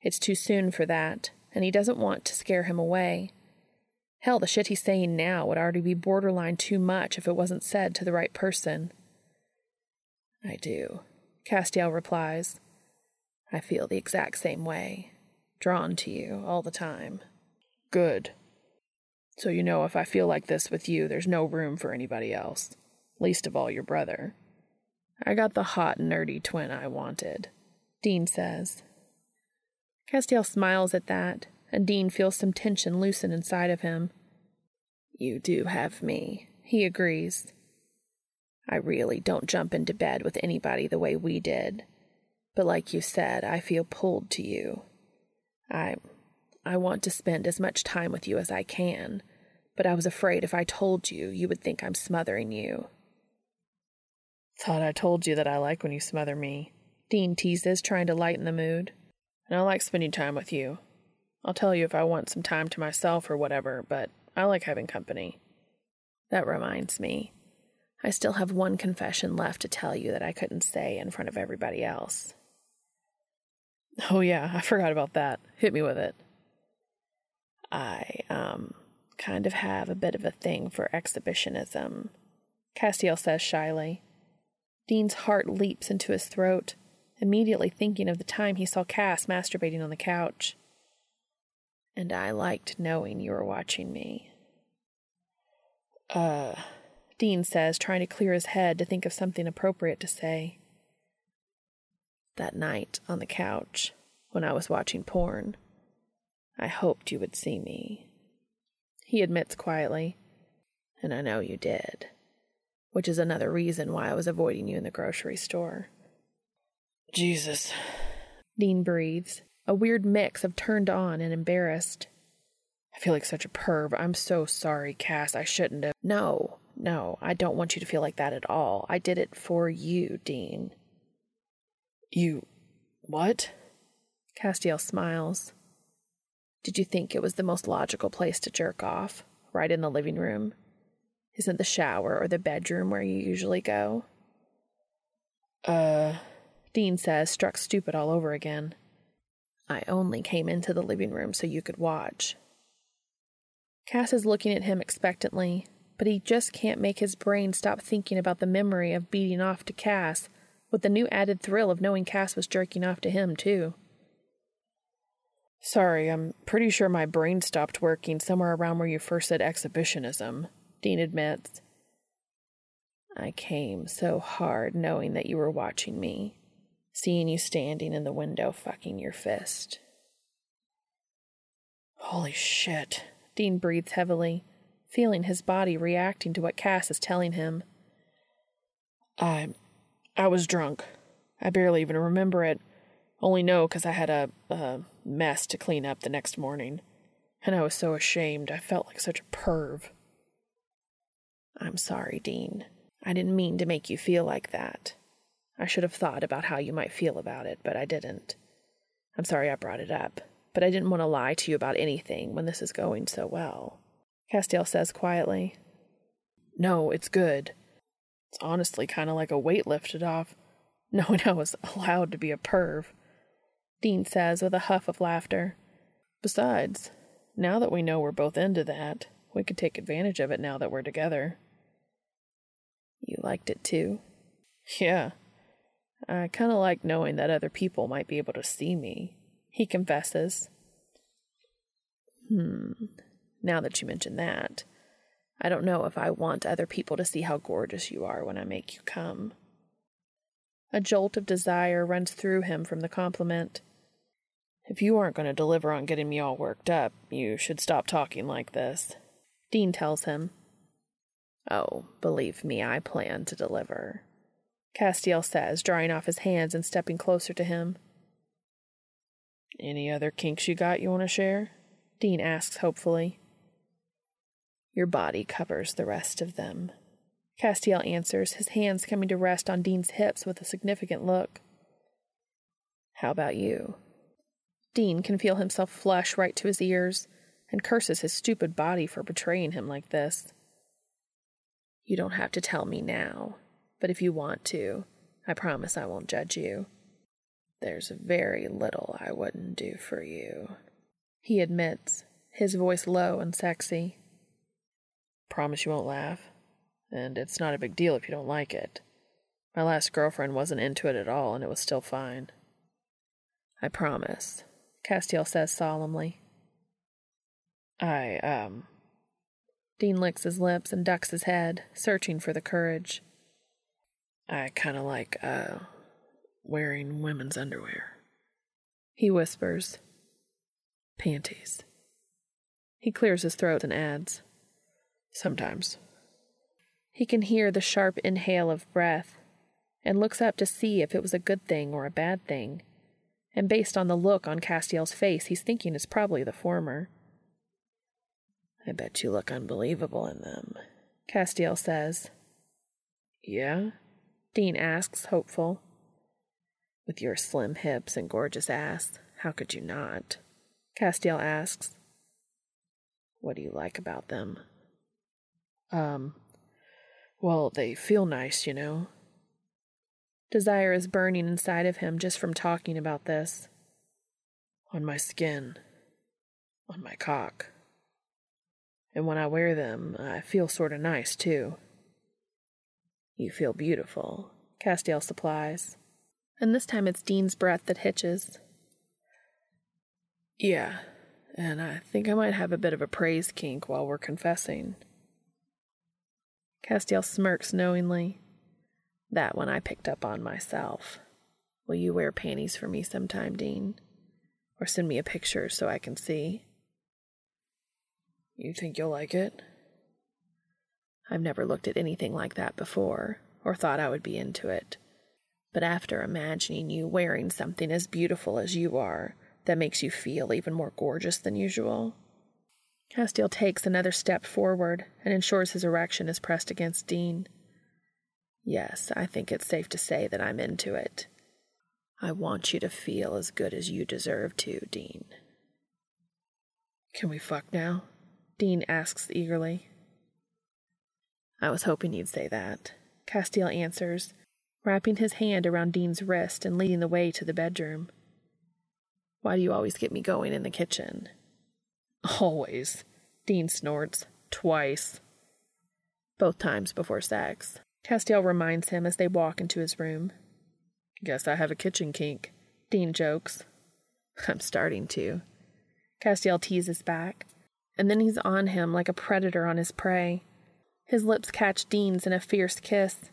It's too soon for that, and he doesn't want to scare him away. Hell, the shit he's saying now would already be borderline too much if it wasn't said to the right person. I do, Castiel replies. I feel the exact same way, drawn to you all the time. Good. So you know if I feel like this with you, there's no room for anybody else, least of all your brother. I got the hot, nerdy twin I wanted, Dean says. Castiel smiles at that, and Dean feels some tension loosen inside of him. You do have me, he agrees. I really don't jump into bed with anybody the way we did. But like you said, I feel pulled to you. I I want to spend as much time with you as I can, but I was afraid if I told you, you would think I'm smothering you. Thought I told you that I like when you smother me, Dean teases, trying to lighten the mood. And I like spending time with you. I'll tell you if I want some time to myself or whatever, but I like having company. That reminds me. I still have one confession left to tell you that I couldn't say in front of everybody else. Oh, yeah, I forgot about that. Hit me with it. I, um, kind of have a bit of a thing for exhibitionism, Castiel says shyly. Dean's heart leaps into his throat, immediately thinking of the time he saw Cass masturbating on the couch. And I liked knowing you were watching me. Uh, Dean says, trying to clear his head to think of something appropriate to say. That night on the couch, when I was watching porn, I hoped you would see me. He admits quietly. And I know you did, which is another reason why I was avoiding you in the grocery store. Jesus. Dean breathes, a weird mix of turned on and embarrassed. I feel like such a perv. I'm so sorry, Cass. I shouldn't have. No, no, I don't want you to feel like that at all. I did it for you, Dean. You. what? Castiel smiles. Did you think it was the most logical place to jerk off? Right in the living room? Isn't the shower or the bedroom where you usually go? Uh, Dean says, struck stupid all over again. I only came into the living room so you could watch. Cass is looking at him expectantly, but he just can't make his brain stop thinking about the memory of beating off to Cass, with the new added thrill of knowing Cass was jerking off to him, too. Sorry, I'm pretty sure my brain stopped working somewhere around where you first said exhibitionism, Dean admits. I came so hard knowing that you were watching me, seeing you standing in the window fucking your fist. Holy shit, Dean breathes heavily, feeling his body reacting to what Cass is telling him. I. I was drunk. I barely even remember it. Only know because I had a, a mess to clean up the next morning. And I was so ashamed. I felt like such a perv. I'm sorry, Dean. I didn't mean to make you feel like that. I should have thought about how you might feel about it, but I didn't. I'm sorry I brought it up, but I didn't want to lie to you about anything when this is going so well. Castiel says quietly. No, it's good. It's honestly kind of like a weight lifted off, knowing I was allowed to be a perv. Dean says with a huff of laughter. Besides, now that we know we're both into that, we could take advantage of it now that we're together. You liked it too? Yeah. I kind of like knowing that other people might be able to see me, he confesses. Hmm. Now that you mention that, I don't know if I want other people to see how gorgeous you are when I make you come. A jolt of desire runs through him from the compliment. If you aren't going to deliver on getting me all worked up, you should stop talking like this. Dean tells him. Oh, believe me, I plan to deliver. Castiel says, drying off his hands and stepping closer to him. Any other kinks you got you want to share? Dean asks hopefully. Your body covers the rest of them. Castiel answers, his hands coming to rest on Dean's hips with a significant look. How about you? Dean can feel himself flush right to his ears and curses his stupid body for betraying him like this. You don't have to tell me now, but if you want to, I promise I won't judge you. There's very little I wouldn't do for you. He admits, his voice low and sexy. Promise you won't laugh, and it's not a big deal if you don't like it. My last girlfriend wasn't into it at all, and it was still fine. I promise, Castiel says solemnly. I, um. Dean licks his lips and ducks his head, searching for the courage. I kind of like, uh, wearing women's underwear. He whispers, Panties. He clears his throat and adds, Sometimes. He can hear the sharp inhale of breath and looks up to see if it was a good thing or a bad thing. And based on the look on Castiel's face, he's thinking it's probably the former. I bet you look unbelievable in them, Castiel says. Yeah? Dean asks, hopeful. With your slim hips and gorgeous ass, how could you not? Castiel asks. What do you like about them? Um, well, they feel nice, you know. Desire is burning inside of him just from talking about this. On my skin, on my cock. And when I wear them, I feel sort of nice, too. You feel beautiful, Castiel supplies. And this time it's Dean's breath that hitches. Yeah, and I think I might have a bit of a praise kink while we're confessing. Castiel smirks knowingly. That one I picked up on myself. Will you wear panties for me sometime, Dean? Or send me a picture so I can see? You think you'll like it? I've never looked at anything like that before, or thought I would be into it. But after imagining you wearing something as beautiful as you are, that makes you feel even more gorgeous than usual. Castiel takes another step forward and ensures his erection is pressed against Dean. Yes, I think it's safe to say that I'm into it. I want you to feel as good as you deserve to, Dean. Can we fuck now? Dean asks eagerly. I was hoping you'd say that. Castiel answers, wrapping his hand around Dean's wrist and leading the way to the bedroom. Why do you always get me going in the kitchen? Always. Dean snorts. Twice. Both times before sex. Castiel reminds him as they walk into his room. Guess I have a kitchen kink. Dean jokes. *laughs* I'm starting to. Castiel teases back, and then he's on him like a predator on his prey. His lips catch Dean's in a fierce kiss,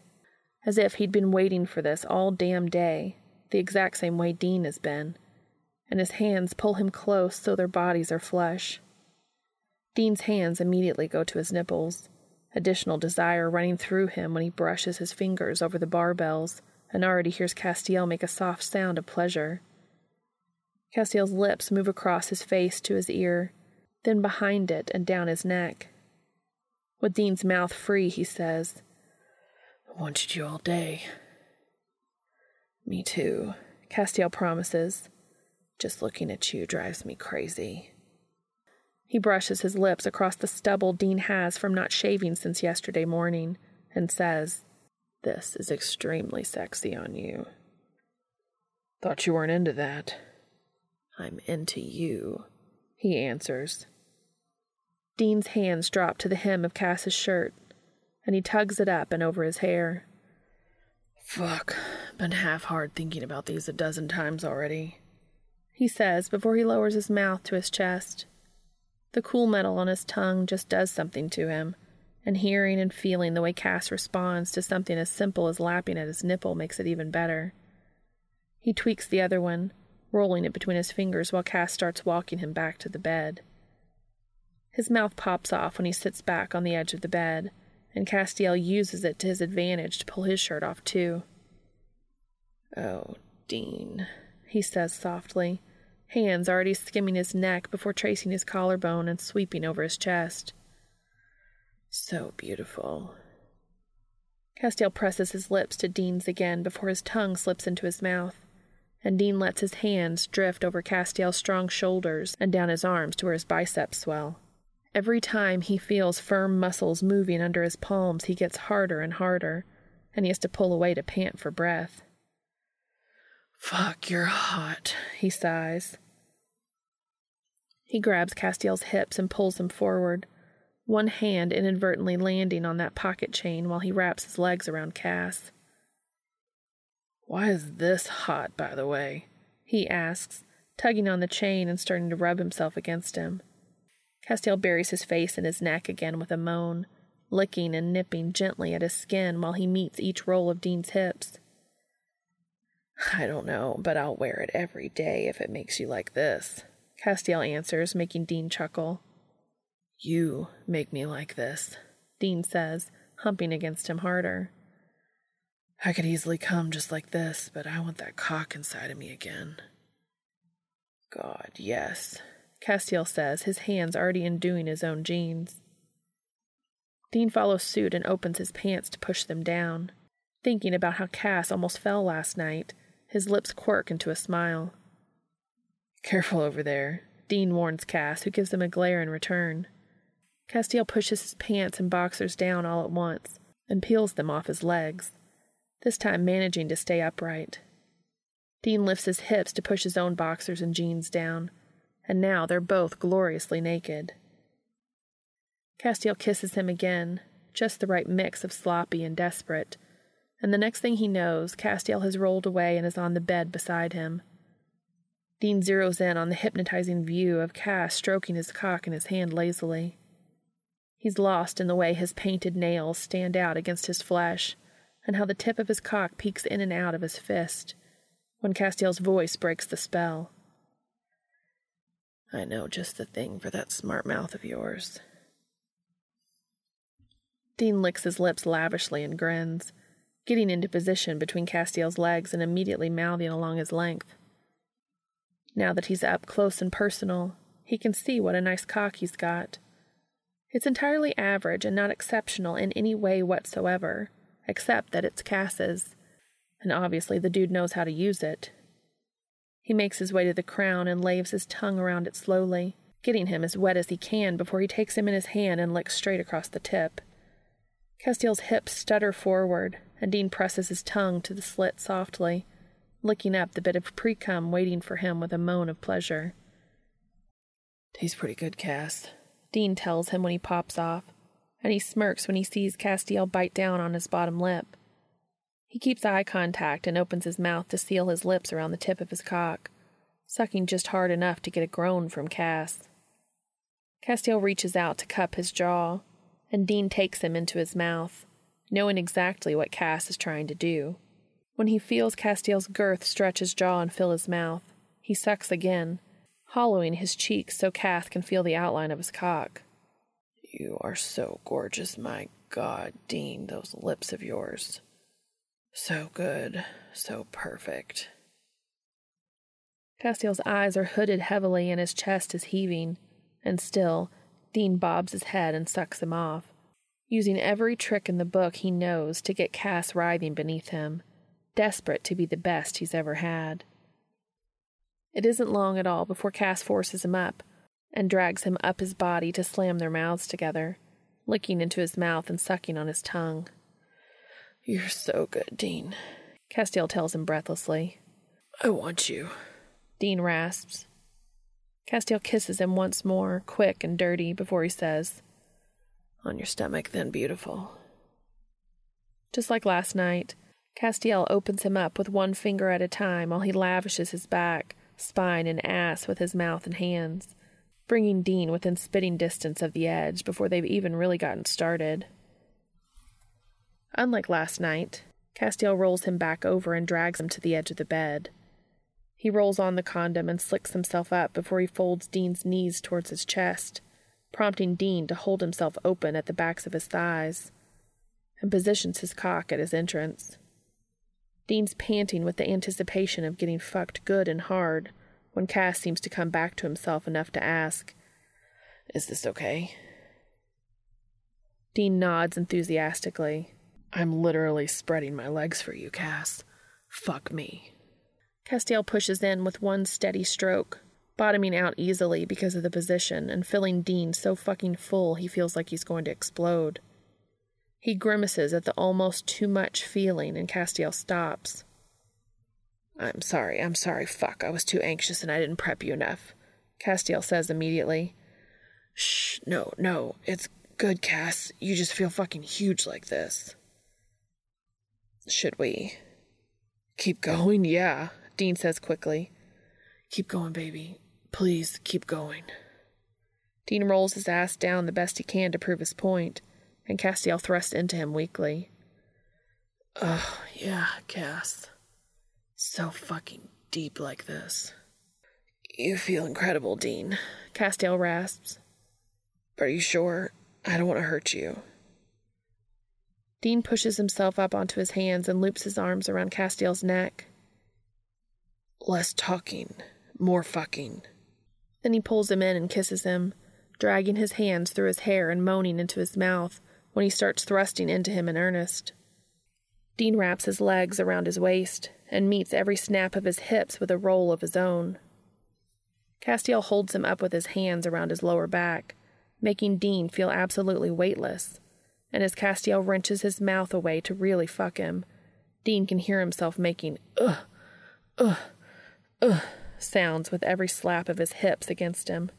as if he'd been waiting for this all damn day, the exact same way Dean has been, and his hands pull him close so their bodies are flush. Dean's hands immediately go to his nipples, additional desire running through him when he brushes his fingers over the barbells and already hears Castiel make a soft sound of pleasure. Castiel's lips move across his face to his ear, then behind it and down his neck. With Dean's mouth free, he says, I wanted you all day. Me too, Castiel promises. Just looking at you drives me crazy. He brushes his lips across the stubble Dean has from not shaving since yesterday morning and says, This is extremely sexy on you. Thought you weren't into that. I'm into you, he answers. Dean's hands drop to the hem of Cass's shirt, and he tugs it up and over his hair. Fuck, been half hard thinking about these a dozen times already, he says before he lowers his mouth to his chest. The cool metal on his tongue just does something to him, and hearing and feeling the way Cass responds to something as simple as lapping at his nipple makes it even better. He tweaks the other one, rolling it between his fingers while Cass starts walking him back to the bed. His mouth pops off when he sits back on the edge of the bed, and Castiel uses it to his advantage to pull his shirt off too. Oh, Dean, he says softly, hands already skimming his neck before tracing his collarbone and sweeping over his chest. So beautiful. Castiel presses his lips to Dean's again before his tongue slips into his mouth, and Dean lets his hands drift over Castiel's strong shoulders and down his arms to where his biceps swell. Every time he feels firm muscles moving under his palms, he gets harder and harder, and he has to pull away to pant for breath. Fuck, you're hot, he sighs. He grabs Castiel's hips and pulls him forward, one hand inadvertently landing on that pocket chain while he wraps his legs around Cass. Why is this hot, by the way? he asks, tugging on the chain and starting to rub himself against him. Castiel buries his face in his neck again with a moan, licking and nipping gently at his skin while he meets each roll of Dean's hips. I don't know, but I'll wear it every day if it makes you like this, Castiel answers, making Dean chuckle. You make me like this, Dean says, humping against him harder. I could easily come just like this, but I want that cock inside of me again. God, yes, Castiel says, his hands already undoing his own jeans. Dean follows suit and opens his pants to push them down. Thinking about how Cass almost fell last night, his lips quirk into a smile. Careful over there, Dean warns Cass, who gives him a glare in return. Castiel pushes his pants and boxers down all at once and peels them off his legs, this time managing to stay upright. Dean lifts his hips to push his own boxers and jeans down, and now they're both gloriously naked. Castiel kisses him again, just the right mix of sloppy and desperate, and the next thing he knows, Castiel has rolled away and is on the bed beside him. Dean zeroes in on the hypnotizing view of Cass stroking his cock in his hand lazily. He's lost in the way his painted nails stand out against his flesh, and how the tip of his cock peeks in and out of his fist, when Castiel's voice breaks the spell. I know just the thing for that smart mouth of yours. Dean licks his lips lavishly and grins, getting into position between Castiel's legs and immediately mouthing along his length. Now that he's up close and personal, he can see what a nice cock he's got. It's entirely average and not exceptional in any way whatsoever, except that it's Cass's, and obviously the dude knows how to use it. He makes his way to the crown and laves his tongue around it slowly, getting him as wet as he can before he takes him in his hand and licks straight across the tip. Castiel's hips stutter forward, and Dean presses his tongue to the slit softly, licking up the bit of pre-cum waiting for him with a moan of pleasure. Tastes pretty good, Cass, Dean tells him when he pops off, and he smirks when he sees Castiel bite down on his bottom lip. He keeps eye contact and opens his mouth to seal his lips around the tip of his cock, sucking just hard enough to get a groan from Cass. Castiel reaches out to cup his jaw, and Dean takes him into his mouth, knowing exactly what Cass is trying to do. When he feels Castiel's girth stretch his jaw and fill his mouth, he sucks again, hollowing his cheeks so Cass can feel the outline of his cock. You are so gorgeous, my God, Dean, those lips of yours. So good, so perfect. Castiel's eyes are hooded heavily and his chest is heaving, and still, Dean bobs his head and sucks him off, using every trick in the book he knows to get Cass writhing beneath him, desperate to be the best he's ever had. It isn't long at all before Cass forces him up and drags him up his body to slam their mouths together, licking into his mouth and sucking on his tongue. You're so good, Dean, Castiel tells him breathlessly. I want you. Dean rasps. Castiel kisses him once more, quick and dirty, before he says, On your stomach, then, beautiful. Just like last night, Castiel opens him up with one finger at a time while he lavishes his back, spine, and ass with his mouth and hands, bringing Dean within spitting distance of the edge before they've even really gotten started. Unlike last night, Castiel rolls him back over and drags him to the edge of the bed. He rolls on the condom and slicks himself up before he folds Dean's knees towards his chest, prompting Dean to hold himself open at the backs of his thighs, and positions his cock at his entrance. Dean's panting with the anticipation of getting fucked good and hard when Cass seems to come back to himself enough to ask, Is this okay? Dean nods enthusiastically. I'm literally spreading my legs for you, Cass. Fuck me. Castiel pushes in with one steady stroke, bottoming out easily because of the position and filling Dean so fucking full he feels like he's going to explode. He grimaces at the almost too much feeling, and Castiel stops. I'm sorry, I'm sorry, fuck. I was too anxious and I didn't prep you enough, Castiel says immediately. Shh, no, no, it's good, Cass. You just feel fucking huge like this. Should we? Keep going? Yeah, Dean says quickly. Keep going, baby. Please keep going. Dean rolls his ass down the best he can to prove his point, and Castiel thrusts into him weakly. Ugh, yeah, Cass. So fucking deep like this. You feel incredible, Dean, Castiel rasps. But are you sure? I don't want to hurt you. Dean pushes himself up onto his hands and loops his arms around Castiel's neck. Less talking, more fucking. Then he pulls him in and kisses him, dragging his hands through his hair and moaning into his mouth when he starts thrusting into him in earnest. Dean wraps his legs around his waist and meets every snap of his hips with a roll of his own. Castiel holds him up with his hands around his lower back, making Dean feel absolutely weightless and as Castiel wrenches his mouth away to really fuck him, Dean can hear himself making ugh, ugh, ugh sounds with every slap of his hips against him.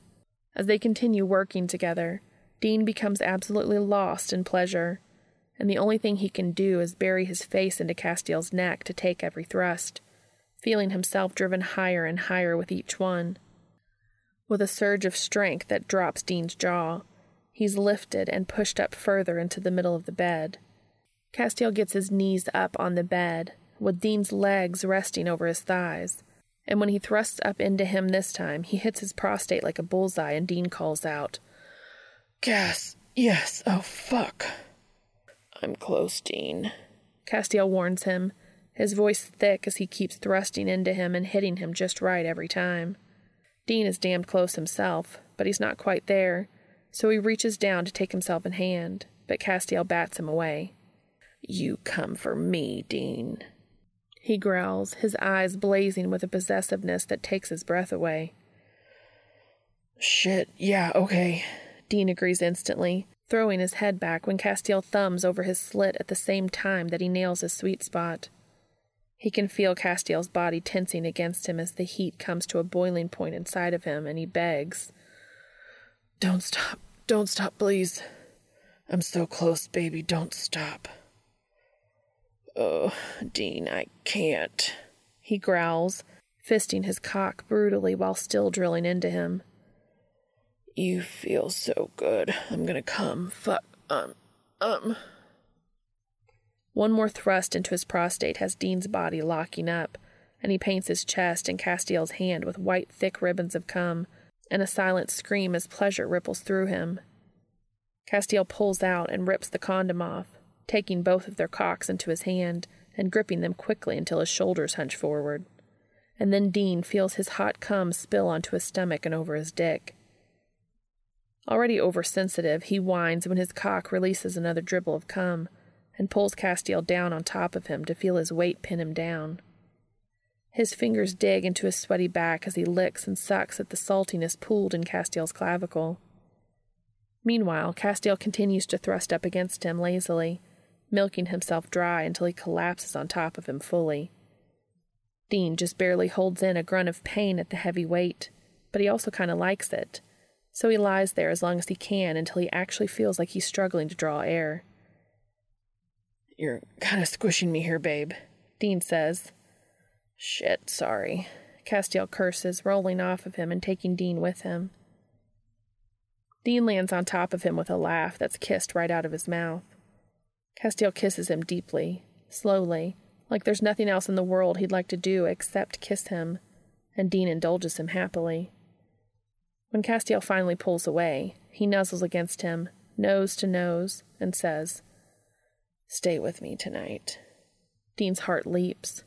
As they continue working together, Dean becomes absolutely lost in pleasure, and the only thing he can do is bury his face into Castiel's neck to take every thrust, feeling himself driven higher and higher with each one. With a surge of strength that drops Dean's jaw, He's lifted and pushed up further into the middle of the bed. Castiel gets his knees up on the bed, with Dean's legs resting over his thighs. And when he thrusts up into him this time, he hits his prostate like a bullseye, and Dean calls out, Cass, yes, oh fuck. I'm close, Dean. Castiel warns him, his voice thick as he keeps thrusting into him and hitting him just right every time. Dean is damned close himself, but he's not quite there so he reaches down to take himself in hand, but Castiel bats him away. You come for me, Dean. He growls, his eyes blazing with a possessiveness that takes his breath away. Shit, yeah, okay. Dean agrees instantly, throwing his head back when Castiel thumbs over his slit at the same time that he nails his sweet spot. He can feel Castiel's body tensing against him as the heat comes to a boiling point inside of him, and he begs. Don't stop. Don't stop, please. I'm so close, baby. Don't stop. Oh, Dean, I can't. He growls, fisting his cock brutally while still drilling into him. You feel so good. I'm gonna come. Fuck. Um. Um. One more thrust into his prostate has Dean's body locking up, and he paints his chest and Castiel's hand with white, thick ribbons of cum, and a silent scream as pleasure ripples through him. Castiel pulls out and rips the condom off, taking both of their cocks into his hand and gripping them quickly until his shoulders hunch forward. And then Dean feels his hot cum spill onto his stomach and over his dick. Already oversensitive, he whines when his cock releases another dribble of cum and pulls Castiel down on top of him to feel his weight pin him down. His fingers dig into his sweaty back as he licks and sucks at the saltiness pooled in Castiel's clavicle. Meanwhile, Castiel continues to thrust up against him lazily, milking himself dry until he collapses on top of him fully. Dean just barely holds in a grunt of pain at the heavy weight, but he also kind of likes it, so he lies there as long as he can until he actually feels like he's struggling to draw air. You're kind of squishing me here, babe, Dean says. Shit, sorry. Castiel curses, rolling off of him and taking Dean with him. Dean lands on top of him with a laugh that's kissed right out of his mouth. Castiel kisses him deeply, slowly, like there's nothing else in the world he'd like to do except kiss him, and Dean indulges him happily. When Castiel finally pulls away, he nuzzles against him, nose to nose, and says, Stay with me tonight. Dean's heart leaps.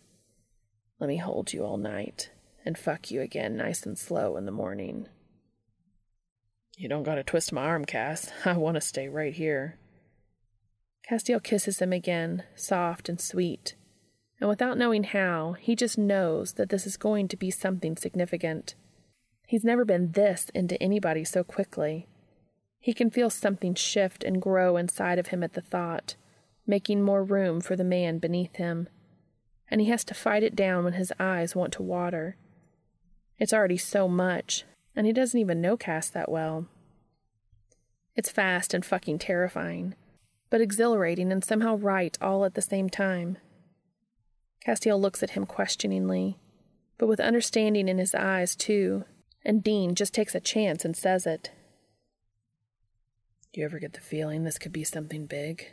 Let me hold you all night and fuck you again nice and slow in the morning. You don't gotta twist my arm, Cass. I want to stay right here. Castiel kisses him again, soft and sweet. And without knowing how, he just knows that this is going to be something significant. He's never been this into anybody so quickly. He can feel something shift and grow inside of him at the thought, making more room for the man beneath him. And he has to fight it down when his eyes want to water. It's already so much, and he doesn't even know Cass that well. It's fast and fucking terrifying, but exhilarating and somehow right all at the same time. Castiel looks at him questioningly, but with understanding in his eyes, too, and Dean just takes a chance and says it. Do you ever get the feeling this could be something big?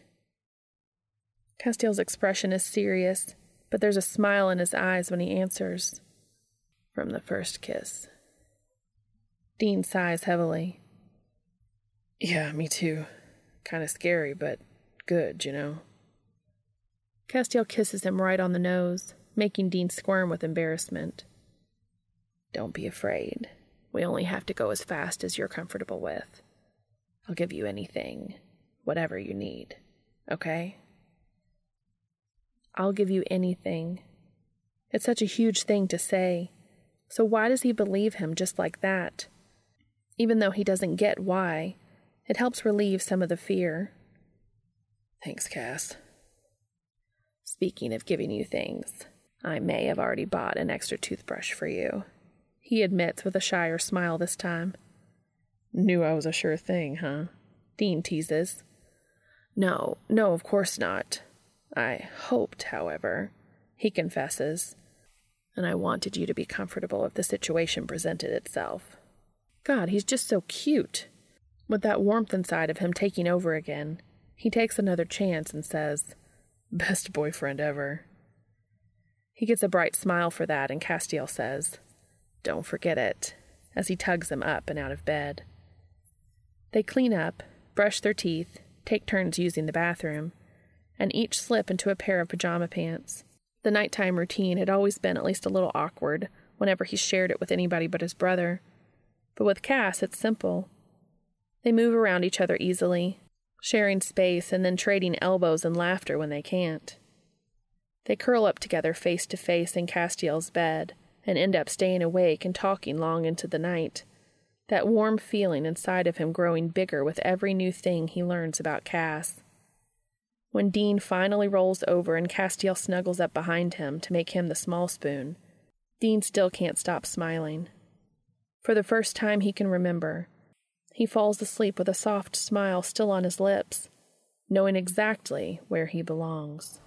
Castiel's expression is serious, but there's a smile in his eyes when he answers. From the first kiss. Dean sighs heavily. Yeah, me too. Kind of scary, but good, you know. Castiel kisses him right on the nose, making Dean squirm with embarrassment. Don't be afraid. We only have to go as fast as you're comfortable with. I'll give you anything, whatever you need, okay? I'll give you anything. It's such a huge thing to say. So why does he believe him just like that? Even though he doesn't get why, it helps relieve some of the fear. Thanks, Cass. Speaking of giving you things, I may have already bought an extra toothbrush for you. He admits with a shyer smile this time. Knew I was a sure thing, huh? Dean teases. No, no, of course not. I hoped, however, he confesses, and I wanted you to be comfortable if the situation presented itself. God, he's just so cute. With that warmth inside of him taking over again, he takes another chance and says, Best boyfriend ever. He gets a bright smile for that, and Castiel says, Don't forget it, as he tugs them up and out of bed. They clean up, brush their teeth, take turns using the bathroom, and each slip into a pair of pajama pants. The nighttime routine had always been at least a little awkward whenever he shared it with anybody but his brother. But with Cass, it's simple. They move around each other easily, sharing space and then trading elbows and laughter when they can't. They curl up together face to face in Castiel's bed and end up staying awake and talking long into the night, that warm feeling inside of him growing bigger with every new thing he learns about Cass. When Dean finally rolls over and Castiel snuggles up behind him to make him the small spoon, Dean still can't stop smiling. For the first time he can remember, he falls asleep with a soft smile still on his lips, knowing exactly where he belongs.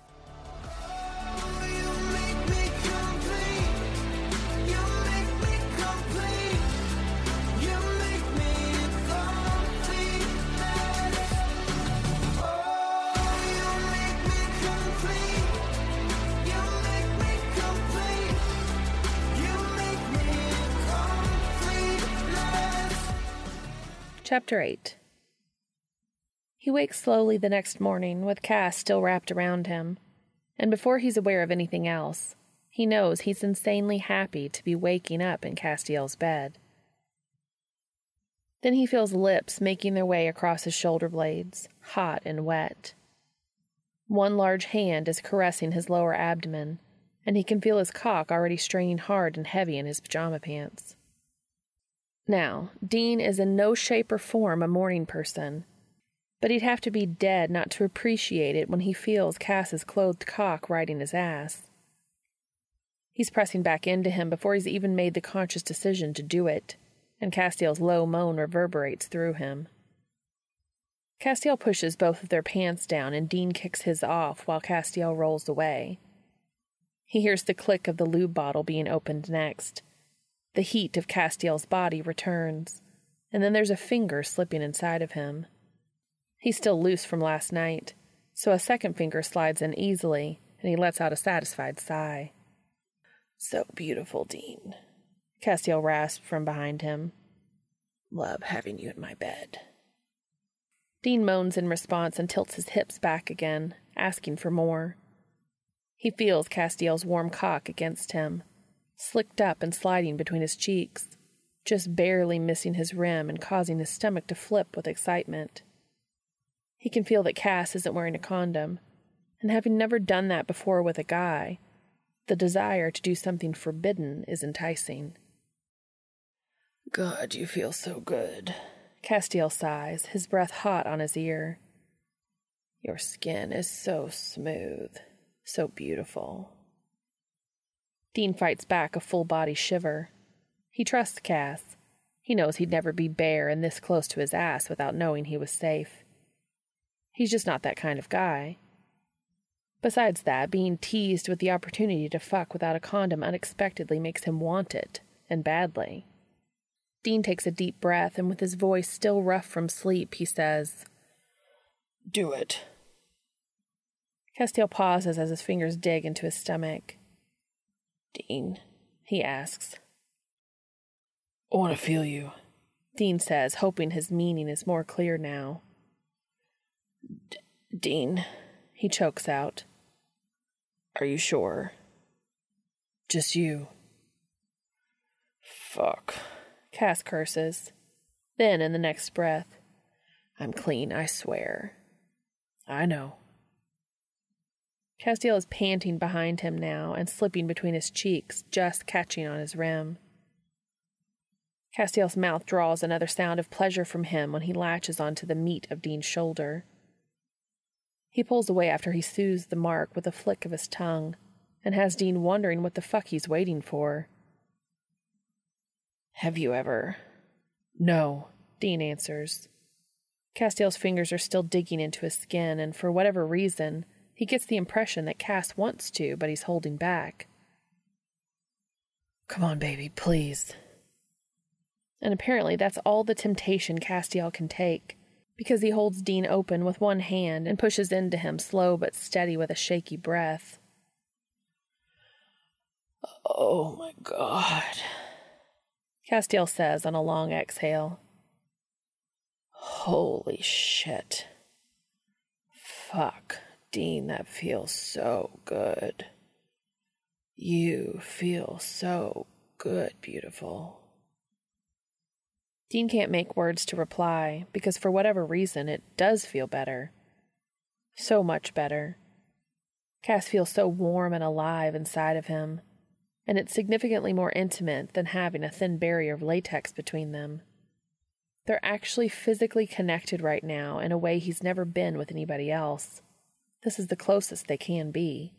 Chapter 8 He wakes slowly the next morning with Cass still wrapped around him, and before he's aware of anything else, he knows he's insanely happy to be waking up in Castiel's bed. Then he feels lips making their way across his shoulder blades, hot and wet. One large hand is caressing his lower abdomen, and he can feel his cock already straining hard and heavy in his pajama pants. Now, Dean is in no shape or form a morning person, but he'd have to be dead not to appreciate it when he feels Cass's clothed cock riding his ass. He's pressing back into him before he's even made the conscious decision to do it, and Castiel's low moan reverberates through him. Castiel pushes both of their pants down, and Dean kicks his off while Castiel rolls away. He hears the click of the lube bottle being opened next. The heat of Castiel's body returns, and then there's a finger slipping inside of him. He's still loose from last night, so a second finger slides in easily, and he lets out a satisfied sigh. So beautiful, Dean. Castiel rasped from behind him. Love having you in my bed. Dean moans in response and tilts his hips back again, asking for more. He feels Castiel's warm cock against him, slicked up and sliding between his cheeks, just barely missing his rim and causing his stomach to flip with excitement. He can feel that Cass isn't wearing a condom, and having never done that before with a guy, the desire to do something forbidden is enticing. God, you feel so good. Castiel sighs, his breath hot on his ear. Your skin is so smooth, so beautiful. Dean fights back a full body shiver. He trusts Cass. He knows he'd never be bare and this close to his ass without knowing he was safe. He's just not that kind of guy. Besides that, being teased with the opportunity to fuck without a condom unexpectedly makes him want it, and badly. Dean takes a deep breath, and with his voice still rough from sleep, he says, Do it. Castiel pauses as his fingers dig into his stomach. Dean, he asks. I want to feel you, Dean says, hoping his meaning is more clear now. D- Dean, he chokes out. Are you sure? Just you. Fuck. Cass curses. Then, in the next breath, I'm clean, I swear. I know. Castiel is panting behind him now and slipping between his cheeks, just catching on his rim. Castiel's mouth draws another sound of pleasure from him when he latches onto the meat of Dean's shoulder. He pulls away after he soothes the mark with a flick of his tongue and has Dean wondering what the fuck he's waiting for. Have you ever? No, Dean answers. Castiel's fingers are still digging into his skin, and for whatever reason, he gets the impression that Cass wants to, but he's holding back. Come on, baby, please. And apparently, that's all the temptation Castiel can take, because he holds Dean open with one hand and pushes into him slow but steady with a shaky breath. Oh my god. Castiel says on a long exhale. Holy shit. Fuck, Dean, that feels so good. You feel so good, beautiful. Dean can't make words to reply because, for whatever reason, it does feel better. So much better. Cass feels so warm and alive inside of him and it's significantly more intimate than having a thin barrier of latex between them. They're actually physically connected right now in a way he's never been with anybody else. This is the closest they can be.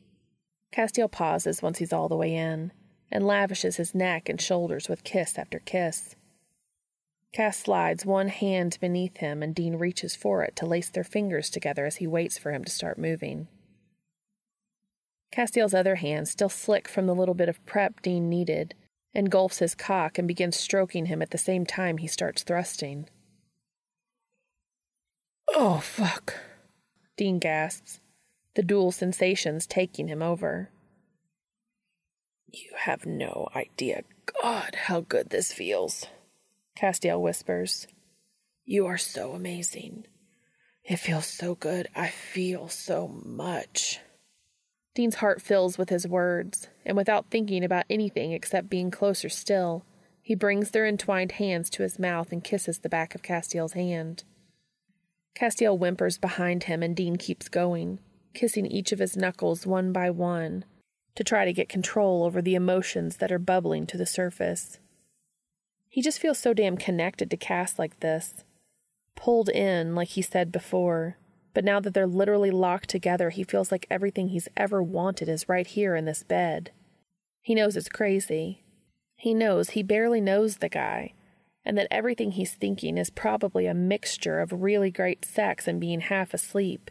Castiel pauses once he's all the way in and lavishes his neck and shoulders with kiss after kiss. Cass slides one hand beneath him, and Dean reaches for it to lace their fingers together as he waits for him to start moving. Castiel's other hand, still slick from the little bit of prep Dean needed, engulfs his cock and begins stroking him at the same time he starts thrusting. Oh, fuck. Dean gasps, the dual sensations taking him over. You have no idea, God, how good this feels, Castiel whispers. You are so amazing. It feels so good. I feel so much. Dean's heart fills with his words, and without thinking about anything except being closer still, he brings their entwined hands to his mouth and kisses the back of Castiel's hand. Castiel whimpers behind him, and Dean keeps going, kissing each of his knuckles one by one to try to get control over the emotions that are bubbling to the surface. He just feels so damn connected to Cass like this. Pulled in, like he said before, but now that they're literally locked together, he feels like everything he's ever wanted is right here in this bed. He knows it's crazy. He knows he barely knows the guy, and that everything he's thinking is probably a mixture of really great sex and being half asleep.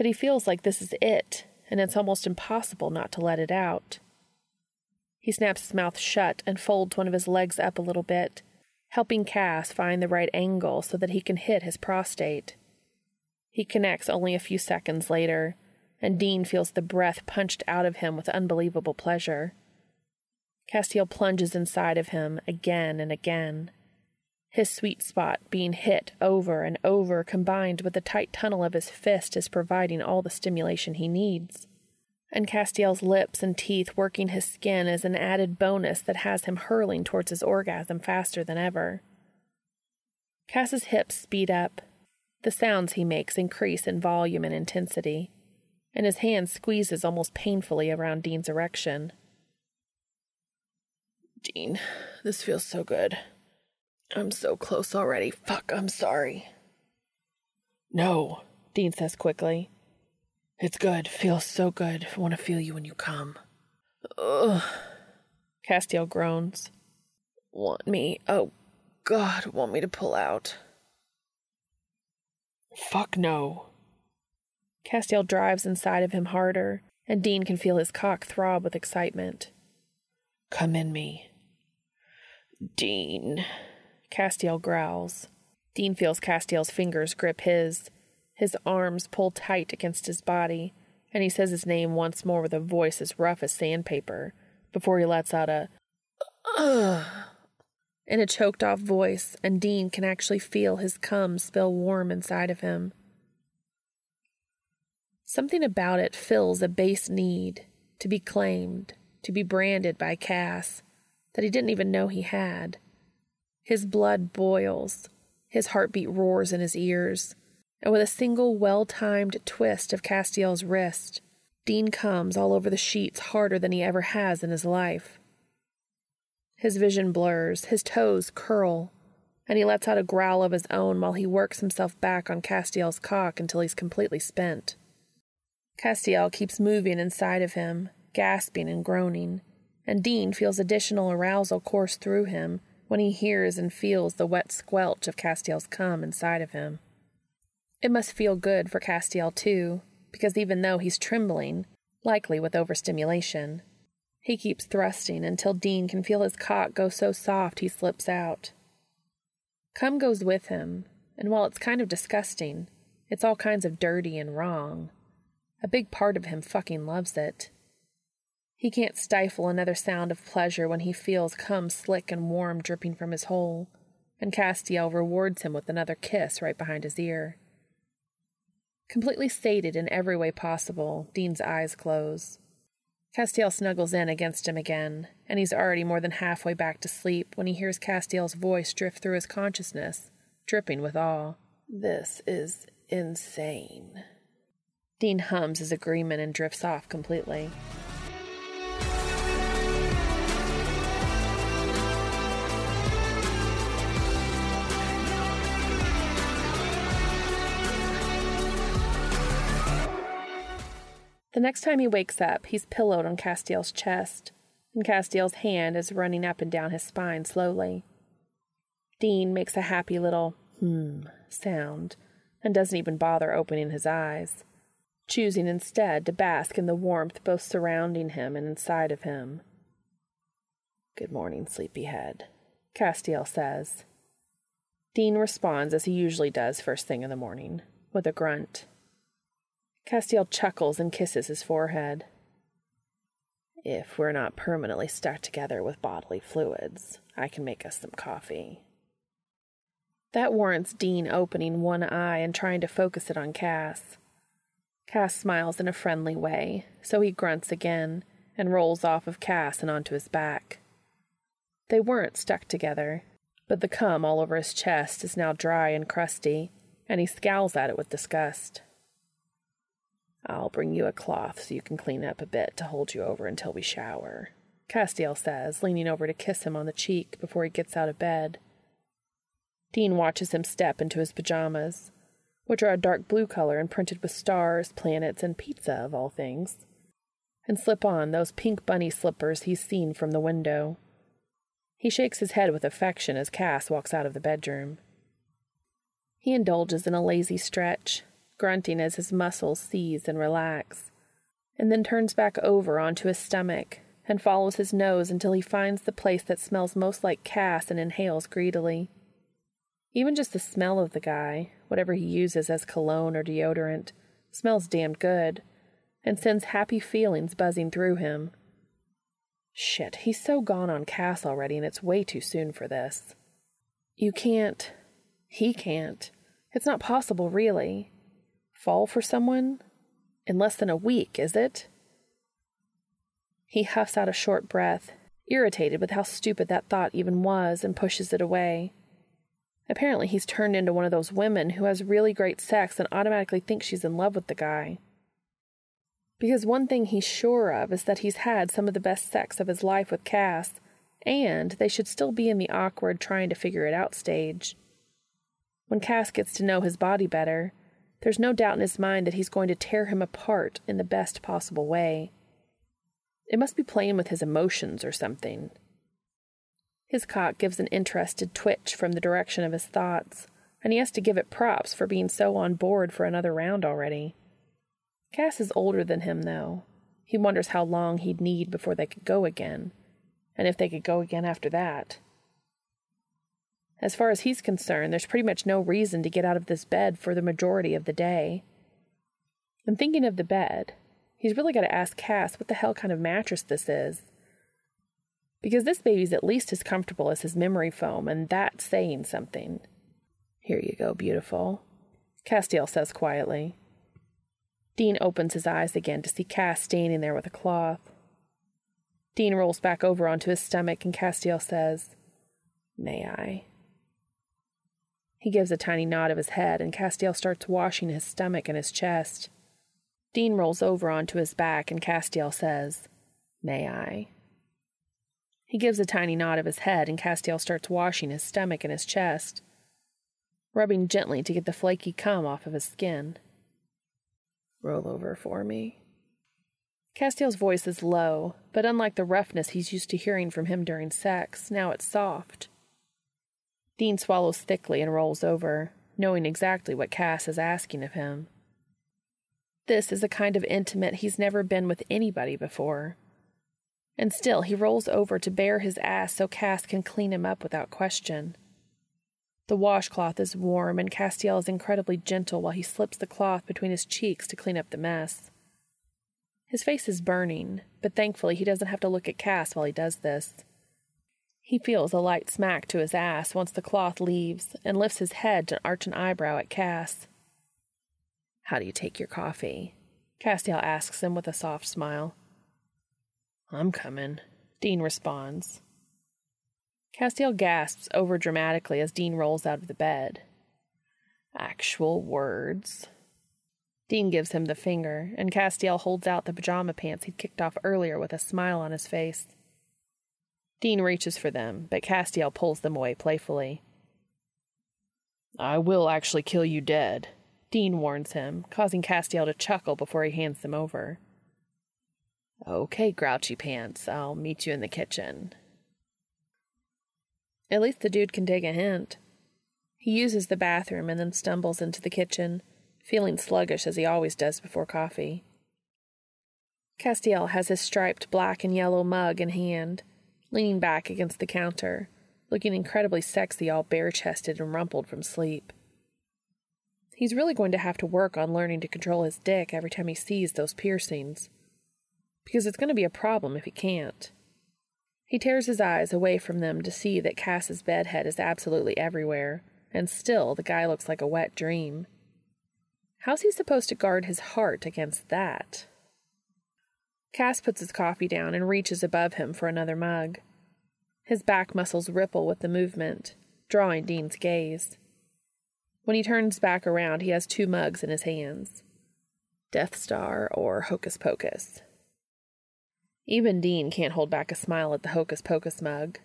But he feels like this is it, and it's almost impossible not to let it out. He snaps his mouth shut and folds one of his legs up a little bit, helping Cass find the right angle so that he can hit his prostate. He connects only a few seconds later, and Dean feels the breath punched out of him with unbelievable pleasure. Castiel plunges inside of him again and again. His sweet spot being hit over and over, combined with the tight tunnel of his fist, is providing all the stimulation he needs. And Castiel's lips and teeth working his skin is an added bonus that has him hurling towards his orgasm faster than ever. Cass's hips speed up. The sounds he makes increase in volume and intensity, and his hand squeezes almost painfully around Dean's erection. Dean, this feels so good. I'm so close already. Fuck, I'm sorry. No, Dean says quickly. It's good. Feels so good. I want to feel you when you come. Ugh. Castiel groans. Want me? Oh, God, want me to pull out? Fuck no. Castiel drives inside of him harder, and Dean can feel his cock throb with excitement. Come in me. Dean. Castiel growls. Dean feels Castiel's fingers grip his. His arms pull tight against his body, and he says his name once more with a voice as rough as sandpaper before he lets out a ugh in a choked off voice, and Dean can actually feel his cum spill warm inside of him. Something about it fills a base need to be claimed, to be branded by Cass that he didn't even know he had. His blood boils, his heartbeat roars in his ears, and with a single well timed twist of Castiel's wrist, Dean comes all over the sheets harder than he ever has in his life. His vision blurs, his toes curl, and he lets out a growl of his own while he works himself back on Castiel's cock until he's completely spent. Castiel keeps moving inside of him, gasping and groaning, and Dean feels additional arousal course through him when he hears and feels the wet squelch of Castiel's cum inside of him. It must feel good for Castiel, too, because even though he's trembling, likely with overstimulation, he keeps thrusting until Dean can feel his cock go so soft he slips out. Cum goes with him, and while it's kind of disgusting, it's all kinds of dirty and wrong. A big part of him fucking loves it. He can't stifle another sound of pleasure when he feels cum slick and warm dripping from his hole, and Castiel rewards him with another kiss right behind his ear. Completely sated in every way possible, Dean's eyes close. Castiel snuggles in against him again, and he's already more than halfway back to sleep when he hears Castiel's voice drift through his consciousness, dripping with awe. This is insane. Dean hums his agreement and drifts off completely. The next time he wakes up, he's pillowed on Castiel's chest, and Castiel's hand is running up and down his spine slowly. Dean makes a happy little hmm sound and doesn't even bother opening his eyes, choosing instead to bask in the warmth both surrounding him and inside of him. Good morning, sleepyhead, Castiel says. Dean responds as he usually does first thing in the morning, with a grunt. Castiel chuckles and kisses his forehead. If we're not permanently stuck together with bodily fluids, I can make us some coffee. That warrants Dean opening one eye and trying to focus it on Cass. Cass smiles in a friendly way, so he grunts again and rolls off of Cass and onto his back. They weren't stuck together, but the cum all over his chest is now dry and crusty, and he scowls at it with disgust. I'll bring you a cloth so you can clean up a bit to hold you over until we shower, Castiel says, leaning over to kiss him on the cheek before he gets out of bed. Dean watches him step into his pajamas, which are a dark blue color and printed with stars, planets, and pizza, of all things, and slip on those pink bunny slippers he's seen from the window. He shakes his head with affection as Cass walks out of the bedroom. He indulges in a lazy stretch, grunting as his muscles seize and relax, and then turns back over onto his stomach and follows his nose until he finds the place that smells most like Cass and inhales greedily. Even just the smell of the guy, whatever he uses as cologne or deodorant, smells damned good and sends happy feelings buzzing through him. Shit, he's so gone on Cass already, and it's way too soon for this. You can't. He can't. It's not possible, really. Fall for someone? In less than a week, is it? He huffs out a short breath, irritated with how stupid that thought even was, and pushes it away. Apparently, he's turned into one of those women who has really great sex and automatically thinks she's in love with the guy. Because one thing he's sure of is that he's had some of the best sex of his life with Cass, and they should still be in the awkward trying to figure it out stage. When Cass gets to know his body better, there's no doubt in his mind that he's going to tear him apart in the best possible way. It must be playing with his emotions or something. His cock gives an interested twitch from the direction of his thoughts, and he has to give it props for being so on board for another round already. Cass is older than him, though. He wonders how long he'd need before they could go again, and if they could go again after that. As far as he's concerned, there's pretty much no reason to get out of this bed for the majority of the day. And thinking of the bed, he's really got to ask Cass what the hell kind of mattress this is. Because this baby's at least as comfortable as his memory foam, and that's saying something. Here you go, beautiful, Castiel says quietly. Dean opens his eyes again to see Cass standing there with a cloth. Dean rolls back over onto his stomach, and Castiel says, May I? He gives a tiny nod of his head, and Castiel starts washing his stomach and his chest. Dean rolls over onto his back, and Castiel says, May I? He gives a tiny nod of his head, and Castiel starts washing his stomach and his chest, rubbing gently to get the flaky cum off of his skin. Roll over for me. Castiel's voice is low, but unlike the roughness he's used to hearing from him during sex, now it's soft. Dean swallows thickly and rolls over, knowing exactly what Cass is asking of him. This is a kind of intimate he's never been with anybody before. And still, he rolls over to bare his ass so Cass can clean him up without question. The washcloth is warm, and Castiel is incredibly gentle while he slips the cloth between his cheeks to clean up the mess. His face is burning, but thankfully he doesn't have to look at Cass while he does this. He feels a light smack to his ass once the cloth leaves and lifts his head to arch an eyebrow at Cass. How do you take your coffee? Castiel asks him with a soft smile. I'm coming, Dean responds. Castiel gasps over dramatically as Dean rolls out of the bed. Actual words. Dean gives him the finger, and Castiel holds out the pajama pants he'd kicked off earlier with a smile on his face. Dean reaches for them, but Castiel pulls them away playfully. I will actually kill you dead, Dean warns him, causing Castiel to chuckle before he hands them over. Okay, grouchy pants, I'll meet you in the kitchen. At least the dude can take a hint. He uses the bathroom and then stumbles into the kitchen, feeling sluggish as he always does before coffee. Castiel has his striped black and yellow mug in hand, leaning back against the counter, looking incredibly sexy, all bare chested and rumpled from sleep. He's really going to have to work on learning to control his dick every time he sees those piercings, because it's going to be a problem if he can't. He tears his eyes away from them to see that Cass's bedhead is absolutely everywhere, and still the guy looks like a wet dream. How's he supposed to guard his heart against that? Cass puts his coffee down and reaches above him for another mug. His back muscles ripple with the movement, drawing Dean's gaze. When he turns back around, he has two mugs in his hands Death Star or Hocus Pocus. Even Dean can't hold back a smile at the Hocus Pocus mug.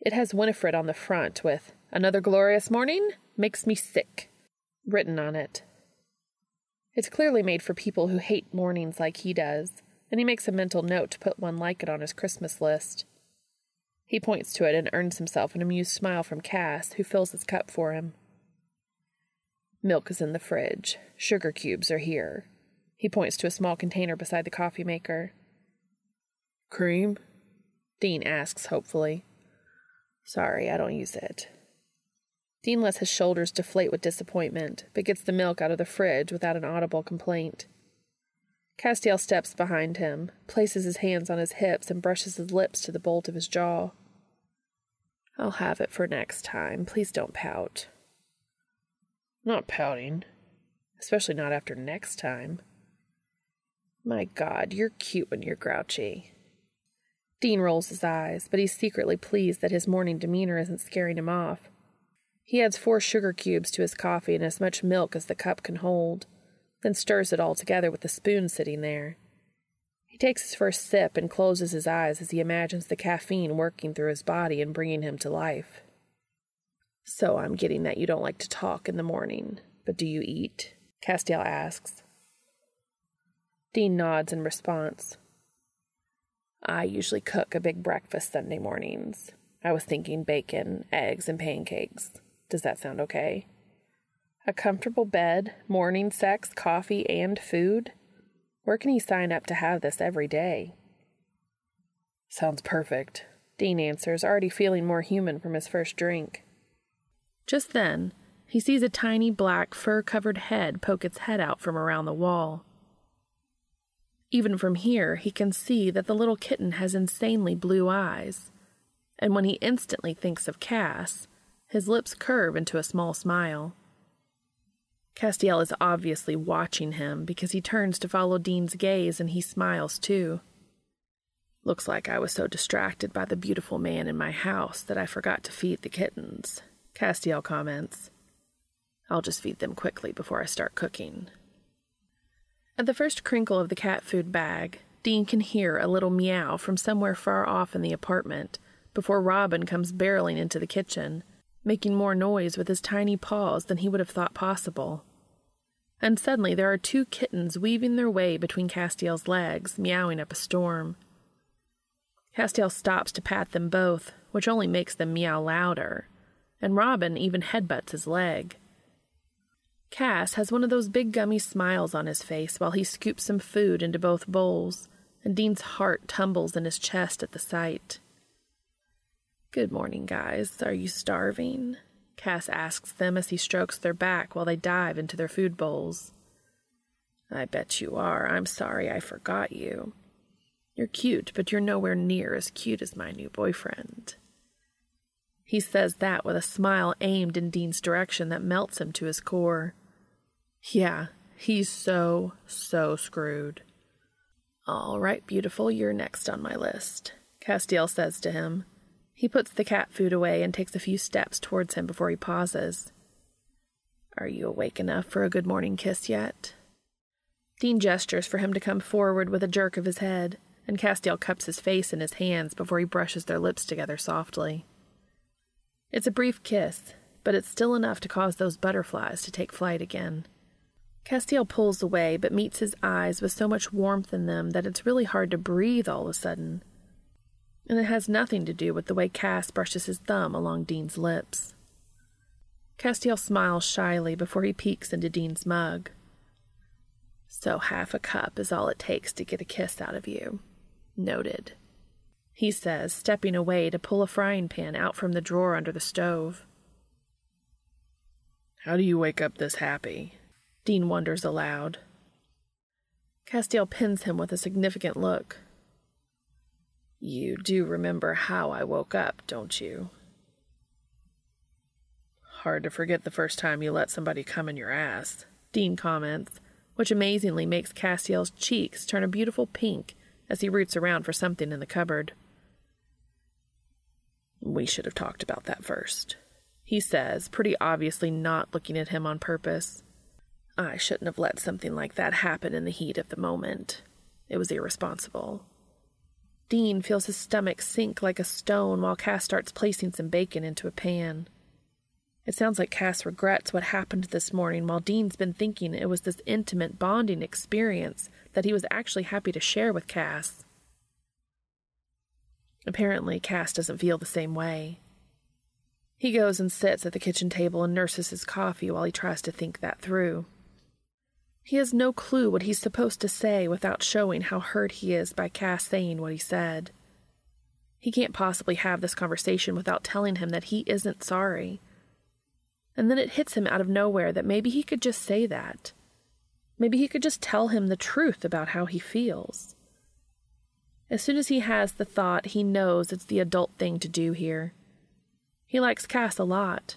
It has Winifred on the front with Another glorious morning? Makes me sick. Written on it. It's clearly made for people who hate mornings like he does, and he makes a mental note to put one like it on his Christmas list. He points to it and earns himself an amused smile from Cass, who fills his cup for him. Milk is in the fridge. Sugar cubes are here. He points to a small container beside the coffee maker. Cream? Dean asks hopefully. Sorry, I don't use it. Dean lets his shoulders deflate with disappointment, but gets the milk out of the fridge without an audible complaint. Castiel steps behind him, places his hands on his hips, and brushes his lips to the bolt of his jaw. I'll have it for next time. Please don't pout. Not pouting. Especially not after next time. My God, you're cute when you're grouchy. Dean rolls his eyes, but he's secretly pleased that his morning demeanor isn't scaring him off. He adds four sugar cubes to his coffee and as much milk as the cup can hold, then stirs it all together with the spoon sitting there. He takes his first sip and closes his eyes as he imagines the caffeine working through his body and bringing him to life. So I'm getting that you don't like to talk in the morning, but do you eat? Castiel asks. Dean nods in response. I usually cook a big breakfast Sunday mornings. I was thinking bacon, eggs, and pancakes. Does that sound okay? A comfortable bed, morning sex, coffee, and food? Where can he sign up to have this every day? Sounds perfect. Dean answers, already feeling more human from his first drink. Just then, he sees a tiny black fur covered head poke its head out from around the wall. Even from here, he can see that the little kitten has insanely blue eyes, and when he instantly thinks of Cass, his lips curve into a small smile. Castiel is obviously watching him because he turns to follow Dean's gaze and he smiles too. Looks like I was so distracted by the beautiful man in my house that I forgot to feed the kittens, Castiel comments. I'll just feed them quickly before I start cooking. At the first crinkle of the cat food bag, Dean can hear a little meow from somewhere far off in the apartment before Robin comes barreling into the kitchen, making more noise with his tiny paws than he would have thought possible. And suddenly there are two kittens weaving their way between Castiel's legs, meowing up a storm. Castiel stops to pat them both, which only makes them meow louder, and Robin even headbutts his leg. Cass has one of those big gummy smiles on his face while he scoops some food into both bowls, and Dean's heart tumbles in his chest at the sight. Good morning, guys. Are you starving? Cass asks them as he strokes their back while they dive into their food bowls. I bet you are. I'm sorry I forgot you. You're cute, but you're nowhere near as cute as my new boyfriend. He says that with a smile aimed in Dean's direction that melts him to his core. Yeah, he's so, so screwed. All right, beautiful, you're next on my list, Castiel says to him. He puts the cat food away and takes a few steps towards him before he pauses. Are you awake enough for a good morning kiss yet? Dean gestures for him to come forward with a jerk of his head, and Castiel cups his face in his hands before he brushes their lips together softly. It's a brief kiss, but it's still enough to cause those butterflies to take flight again. Castiel pulls away, but meets his eyes with so much warmth in them that it's really hard to breathe all of a sudden. And it has nothing to do with the way Cass brushes his thumb along Dean's lips. Castiel smiles shyly before he peeks into Dean's mug. So half a cup is all it takes to get a kiss out of you. Noted. He says, stepping away to pull a frying pan out from the drawer under the stove. How do you wake up this happy? Dean wonders aloud. Castiel pins him with a significant look. You do remember how I woke up, don't you? Hard to forget the first time you let somebody come in your ass, Dean comments, which amazingly makes Castiel's cheeks turn a beautiful pink as he roots around for something in the cupboard. We should have talked about that first, he says, pretty obviously not looking at him on purpose. I shouldn't have let something like that happen in the heat of the moment. It was irresponsible. Dean feels his stomach sink like a stone while Cass starts placing some bacon into a pan. It sounds like Cass regrets what happened this morning while Dean's been thinking it was this intimate bonding experience that he was actually happy to share with Cass. Apparently, Cass doesn't feel the same way. He goes and sits at the kitchen table and nurses his coffee while he tries to think that through. He has no clue what he's supposed to say without showing how hurt he is by Cass saying what he said. He can't possibly have this conversation without telling him that he isn't sorry. And then it hits him out of nowhere that maybe he could just say that. Maybe he could just tell him the truth about how he feels. As soon as he has the thought, he knows it's the adult thing to do here. He likes Cass a lot,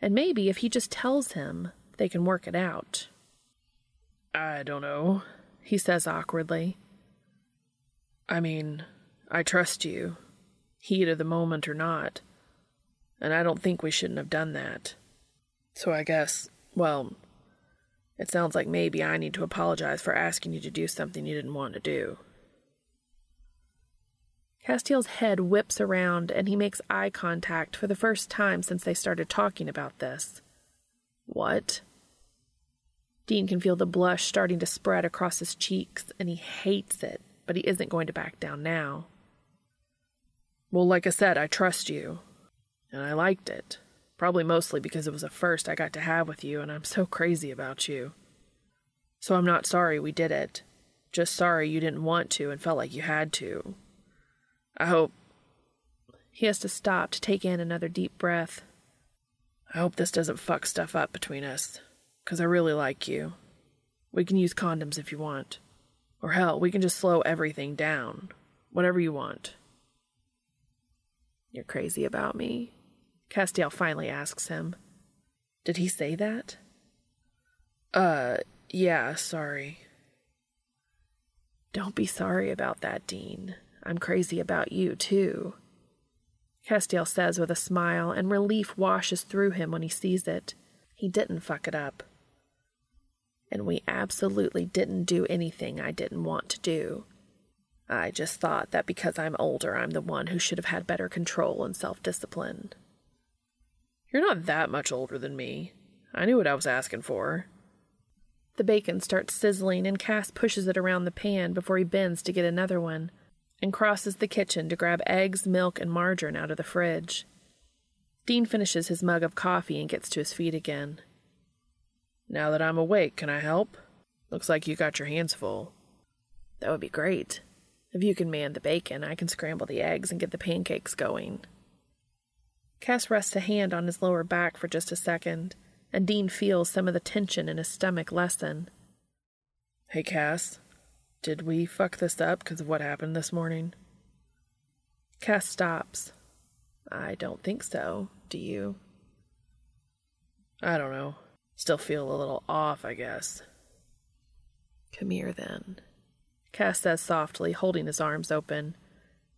and maybe if he just tells him, they can work it out. I don't know, he says awkwardly. I mean, I trust you, heat of the moment or not, and I don't think we shouldn't have done that. So I guess, well, it sounds like maybe I need to apologize for asking you to do something you didn't want to do. Castiel's head whips around and he makes eye contact for the first time since they started talking about this. What? Dean can feel the blush starting to spread across his cheeks, and he hates it, but he isn't going to back down now. Well, like I said, I trust you, and I liked it. Probably mostly because it was a first I got to have with you, and I'm so crazy about you. So I'm not sorry we did it. Just sorry you didn't want to and felt like you had to. I hope. He has to stop to take in another deep breath. I hope this doesn't fuck stuff up between us, 'cause I really like you. We can use condoms if you want. Or hell, we can just slow everything down. Whatever you want. You're crazy about me, Castiel finally asks him. Did he say that? Uh, yeah, sorry. Don't be sorry about that, Dean. I'm crazy about you, too. Castiel says with a smile, and relief washes through him when he sees it. He didn't fuck it up. And we absolutely didn't do anything I didn't want to do. I just thought that because I'm older, I'm the one who should have had better control and self discipline. You're not that much older than me. I knew what I was asking for. The bacon starts sizzling, and Cass pushes it around the pan before he bends to get another one and crosses the kitchen to grab eggs, milk, and margarine out of the fridge. Dean finishes his mug of coffee and gets to his feet again. Now that I'm awake, can I help? Looks like you got your hands full. That would be great. If you can man the bacon, I can scramble the eggs and get the pancakes going. Cass rests a hand on his lower back for just a second, and Dean feels some of the tension in his stomach lessen. Hey, Cass. Did we fuck this up because of what happened this morning? Cass stops. I don't think so. Do you? I don't know. Still feel a little off, I guess. Come here, then. Cass says softly, holding his arms open.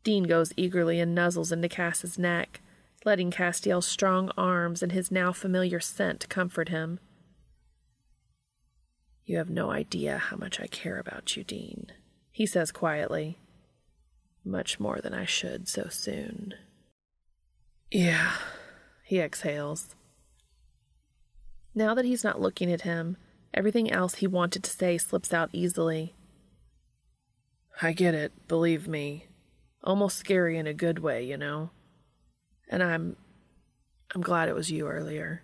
Dean goes eagerly and nuzzles into Cass's neck, letting Castiel's strong arms and his now familiar scent comfort him. You have no idea how much I care about you, Dean, he says quietly. Much more than I should so soon. Yeah, he exhales. Now that he's not looking at him, everything else he wanted to say slips out easily. I get it, believe me. Almost scary in a good way, you know. And I'm. I'm glad it was you earlier.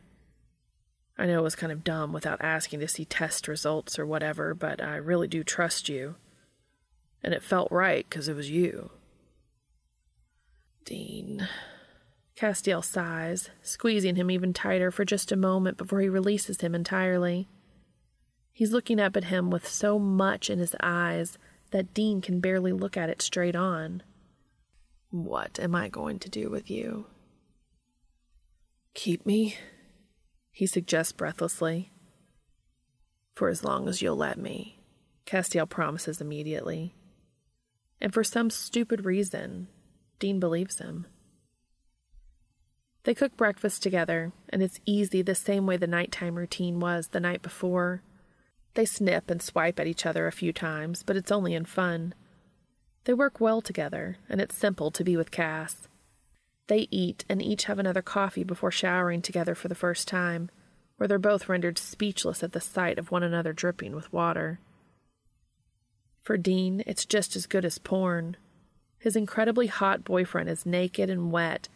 I know it was kind of dumb without asking to see test results or whatever, but I really do trust you. And it felt right because it was you. Dean. Castiel sighs, squeezing him even tighter for just a moment before he releases him entirely. He's looking up at him with so much in his eyes that Dean can barely look at it straight on. What am I going to do with you? Keep me? he suggests breathlessly. For as long as you'll let me, Castiel promises immediately. And for some stupid reason, Dean believes him. They cook breakfast together, and it's easy the same way the nighttime routine was the night before. They snip and swipe at each other a few times, but it's only in fun. They work well together, and it's simple to be with Cass. They eat and each have another coffee before showering together for the first time, where they're both rendered speechless at the sight of one another dripping with water. For Dean, it's just as good as porn. His incredibly hot boyfriend is naked and wet,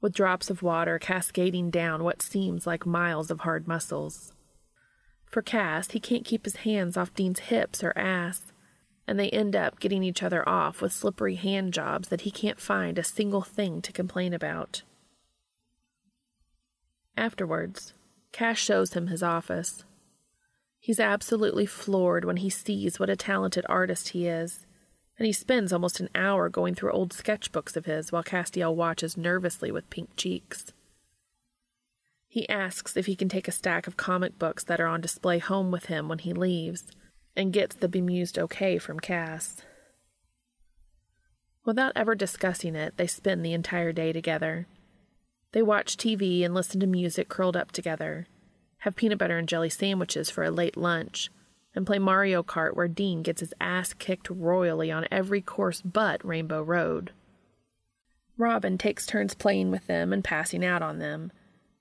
with drops of water cascading down what seems like miles of hard muscles. For Cass, he can't keep his hands off Dean's hips or ass, and they end up getting each other off with slippery hand jobs that he can't find a single thing to complain about. Afterwards, Cass shows him his office. He's absolutely floored when he sees what a talented artist he is, and he spends almost an hour going through old sketchbooks of his while Castiel watches nervously with pink cheeks. He asks if he can take a stack of comic books that are on display home with him when he leaves, and gets the bemused okay from Cass. Without ever discussing it, they spend the entire day together. They watch TV and listen to music curled up together, have peanut butter and jelly sandwiches for a late lunch, and play Mario Kart where Dean gets his ass kicked royally on every course but Rainbow Road. Robin takes turns playing with them and passing out on them,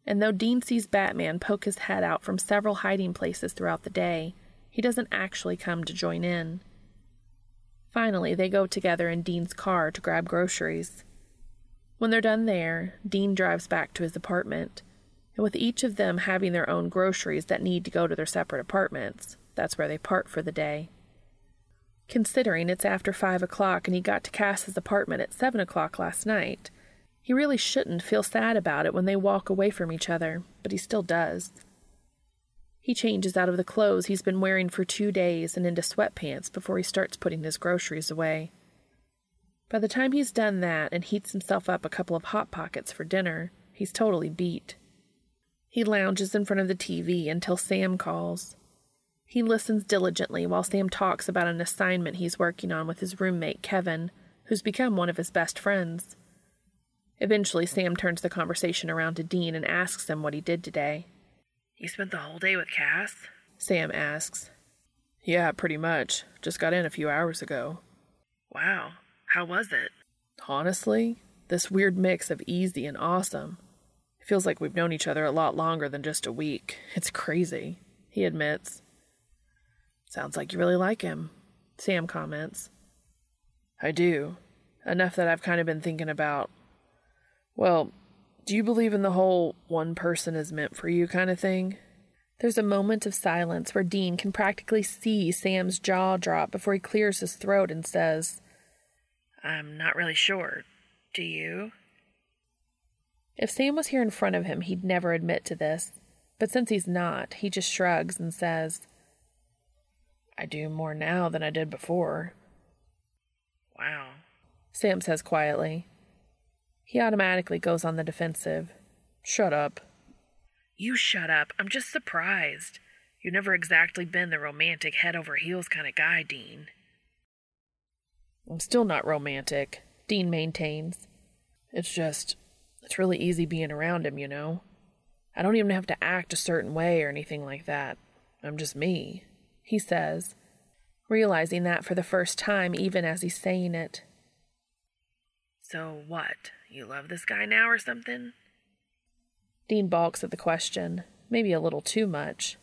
and though Dean sees Batman poke his head out from several hiding places throughout the day, he doesn't actually come to join in. Finally, they go together in Dean's car to grab groceries. When they're done there, Dean drives back to his apartment, and with each of them having their own groceries that need to go to their separate apartments, that's where they part for the day. Considering it's after five o'clock and he got to Cass's apartment at seven o'clock last night, he really shouldn't feel sad about it when they walk away from each other, but he still does. He changes out of the clothes he's been wearing for two days and into sweatpants before he starts putting his groceries away. By the time he's done that and heats himself up a couple of Hot Pockets for dinner, he's totally beat. He lounges in front of the TV until Sam calls. He listens diligently while Sam talks about an assignment he's working on with his roommate, Kevin, who's become one of his best friends. Eventually, Sam turns the conversation around to Dean and asks him what he did today. You spent the whole day with Cass? Sam asks. Yeah, pretty much. Just got in a few hours ago. Wow, how was it? Honestly, this weird mix of easy and awesome. It feels like we've known each other a lot longer than just a week. It's crazy, he admits. Sounds like you really like him, Sam comments. I do. Enough that I've kind of been thinking about. Well, do you believe in the whole one person is meant for you kind of thing? There's a moment of silence where Dean can practically see Sam's jaw drop before he clears his throat and says, I'm not really sure. Do you? If Sam was here in front of him, he'd never admit to this. But since he's not, he just shrugs and says, I do more now than I did before. Wow, Sam says quietly. He automatically goes on the defensive. Shut up. You shut up. I'm just surprised. You've never exactly been the romantic head over heels kind of guy, Dean. I'm still not romantic, Dean maintains. It's just, it's really easy being around him, you know? I don't even have to act a certain way or anything like that. I'm just me, he says, realizing that for the first time, even as he's saying it. So what? You love this guy now or something? Dean balks at the question, maybe a little too much.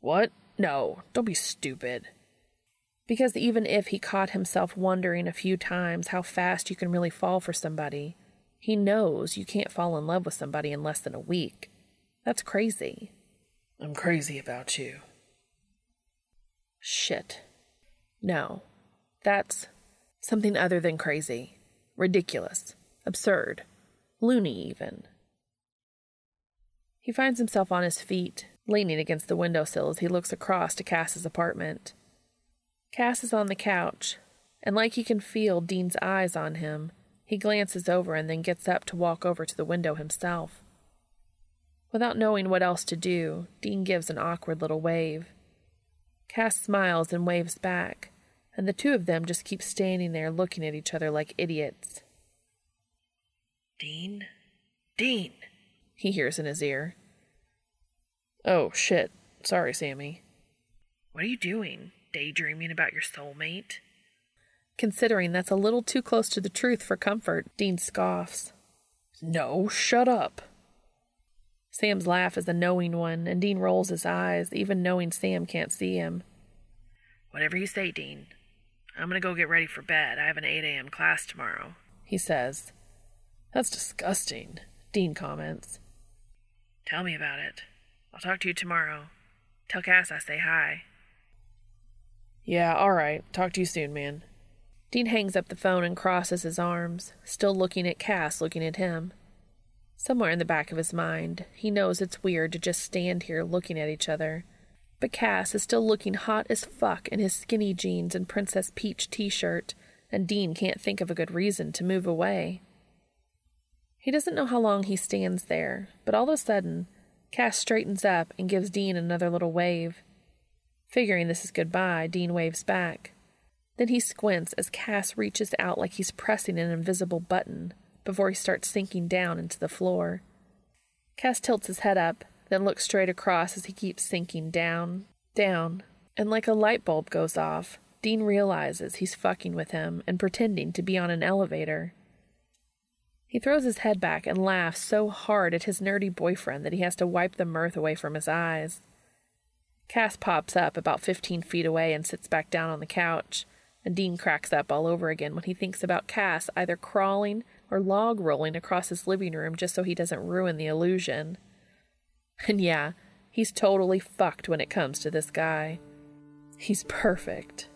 What? No, don't be stupid. Because even if he caught himself wondering a few times how fast you can really fall for somebody, he knows you can't fall in love with somebody in less than a week. That's crazy. I'm crazy about you. Shit. No. That's something other than crazy. Ridiculous. Absurd. Loony, even. He finds himself on his feet, leaning against the windowsill as he looks across to Cass's apartment. Cass is on the couch, and like he can feel Dean's eyes on him, he glances over and then gets up to walk over to the window himself. Without knowing what else to do, Dean gives an awkward little wave. Cass smiles and waves back, and the two of them just keep standing there looking at each other like idiots. Dean? Dean! He hears in his ear. Oh, shit. Sorry, Sammy. What are you doing? Daydreaming about your soulmate? Considering that's a little too close to the truth for comfort, Dean scoffs. No, shut up. Sam's laugh is a knowing one, and Dean rolls his eyes, even knowing Sam can't see him. Whatever you say, Dean. I'm gonna go get ready for bed. I have an 8 a.m. class tomorrow. He says. That's disgusting, Dean comments. Tell me about it. I'll talk to you tomorrow. Tell Cass I say hi. Yeah, all right. Talk to you soon, man. Dean hangs up the phone and crosses his arms, still looking at Cass looking at him. Somewhere in the back of his mind, he knows it's weird to just stand here looking at each other. But Cass is still looking hot as fuck in his skinny jeans and Princess Peach t shirt, and Dean can't think of a good reason to move away. He doesn't know how long he stands there, but all of a sudden, Cass straightens up and gives Dean another little wave. Figuring this is goodbye, Dean waves back. Then he squints as Cass reaches out like he's pressing an invisible button before he starts sinking down into the floor. Cass tilts his head up, then looks straight across as he keeps sinking down, down, and like a light bulb goes off, Dean realizes he's fucking with him and pretending to be on an elevator. He throws his head back and laughs so hard at his nerdy boyfriend that he has to wipe the mirth away from his eyes. Cass pops up about 15 feet away and sits back down on the couch, and Dean cracks up all over again when he thinks about Cass either crawling or log rolling across his living room just so he doesn't ruin the illusion. And yeah, he's totally fucked when it comes to this guy. He's perfect.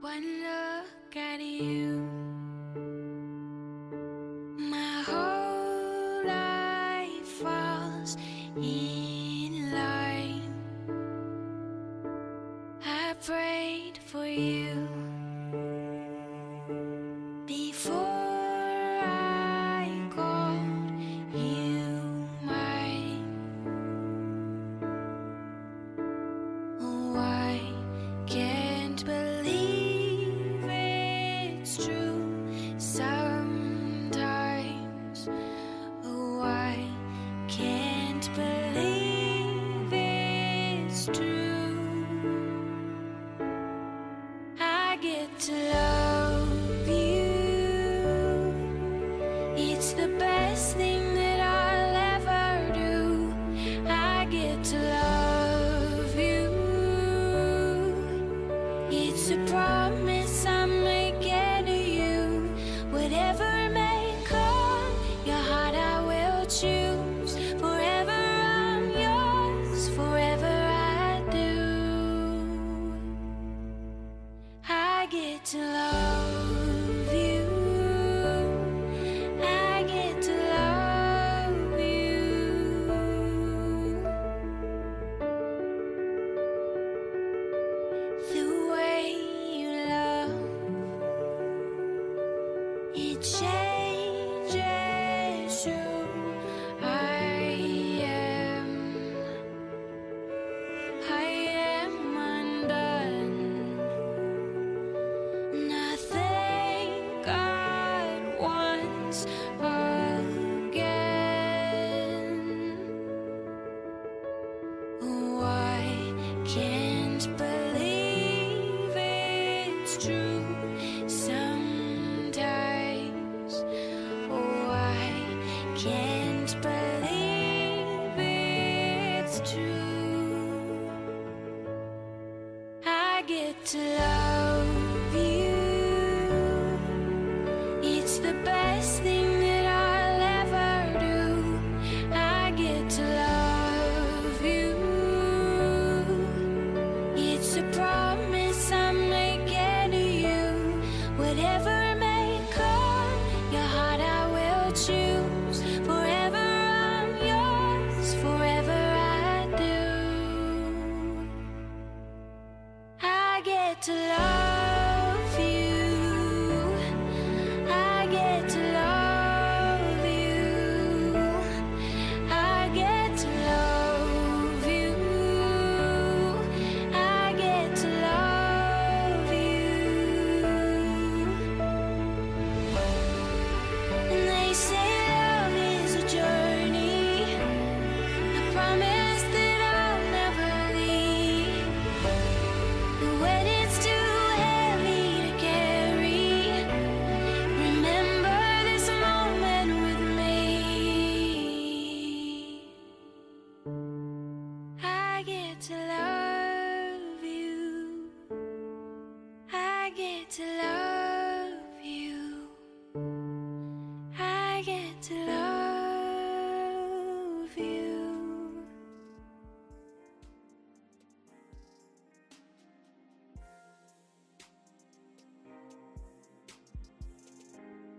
One look at you, my whole life falls in line. I prayed for you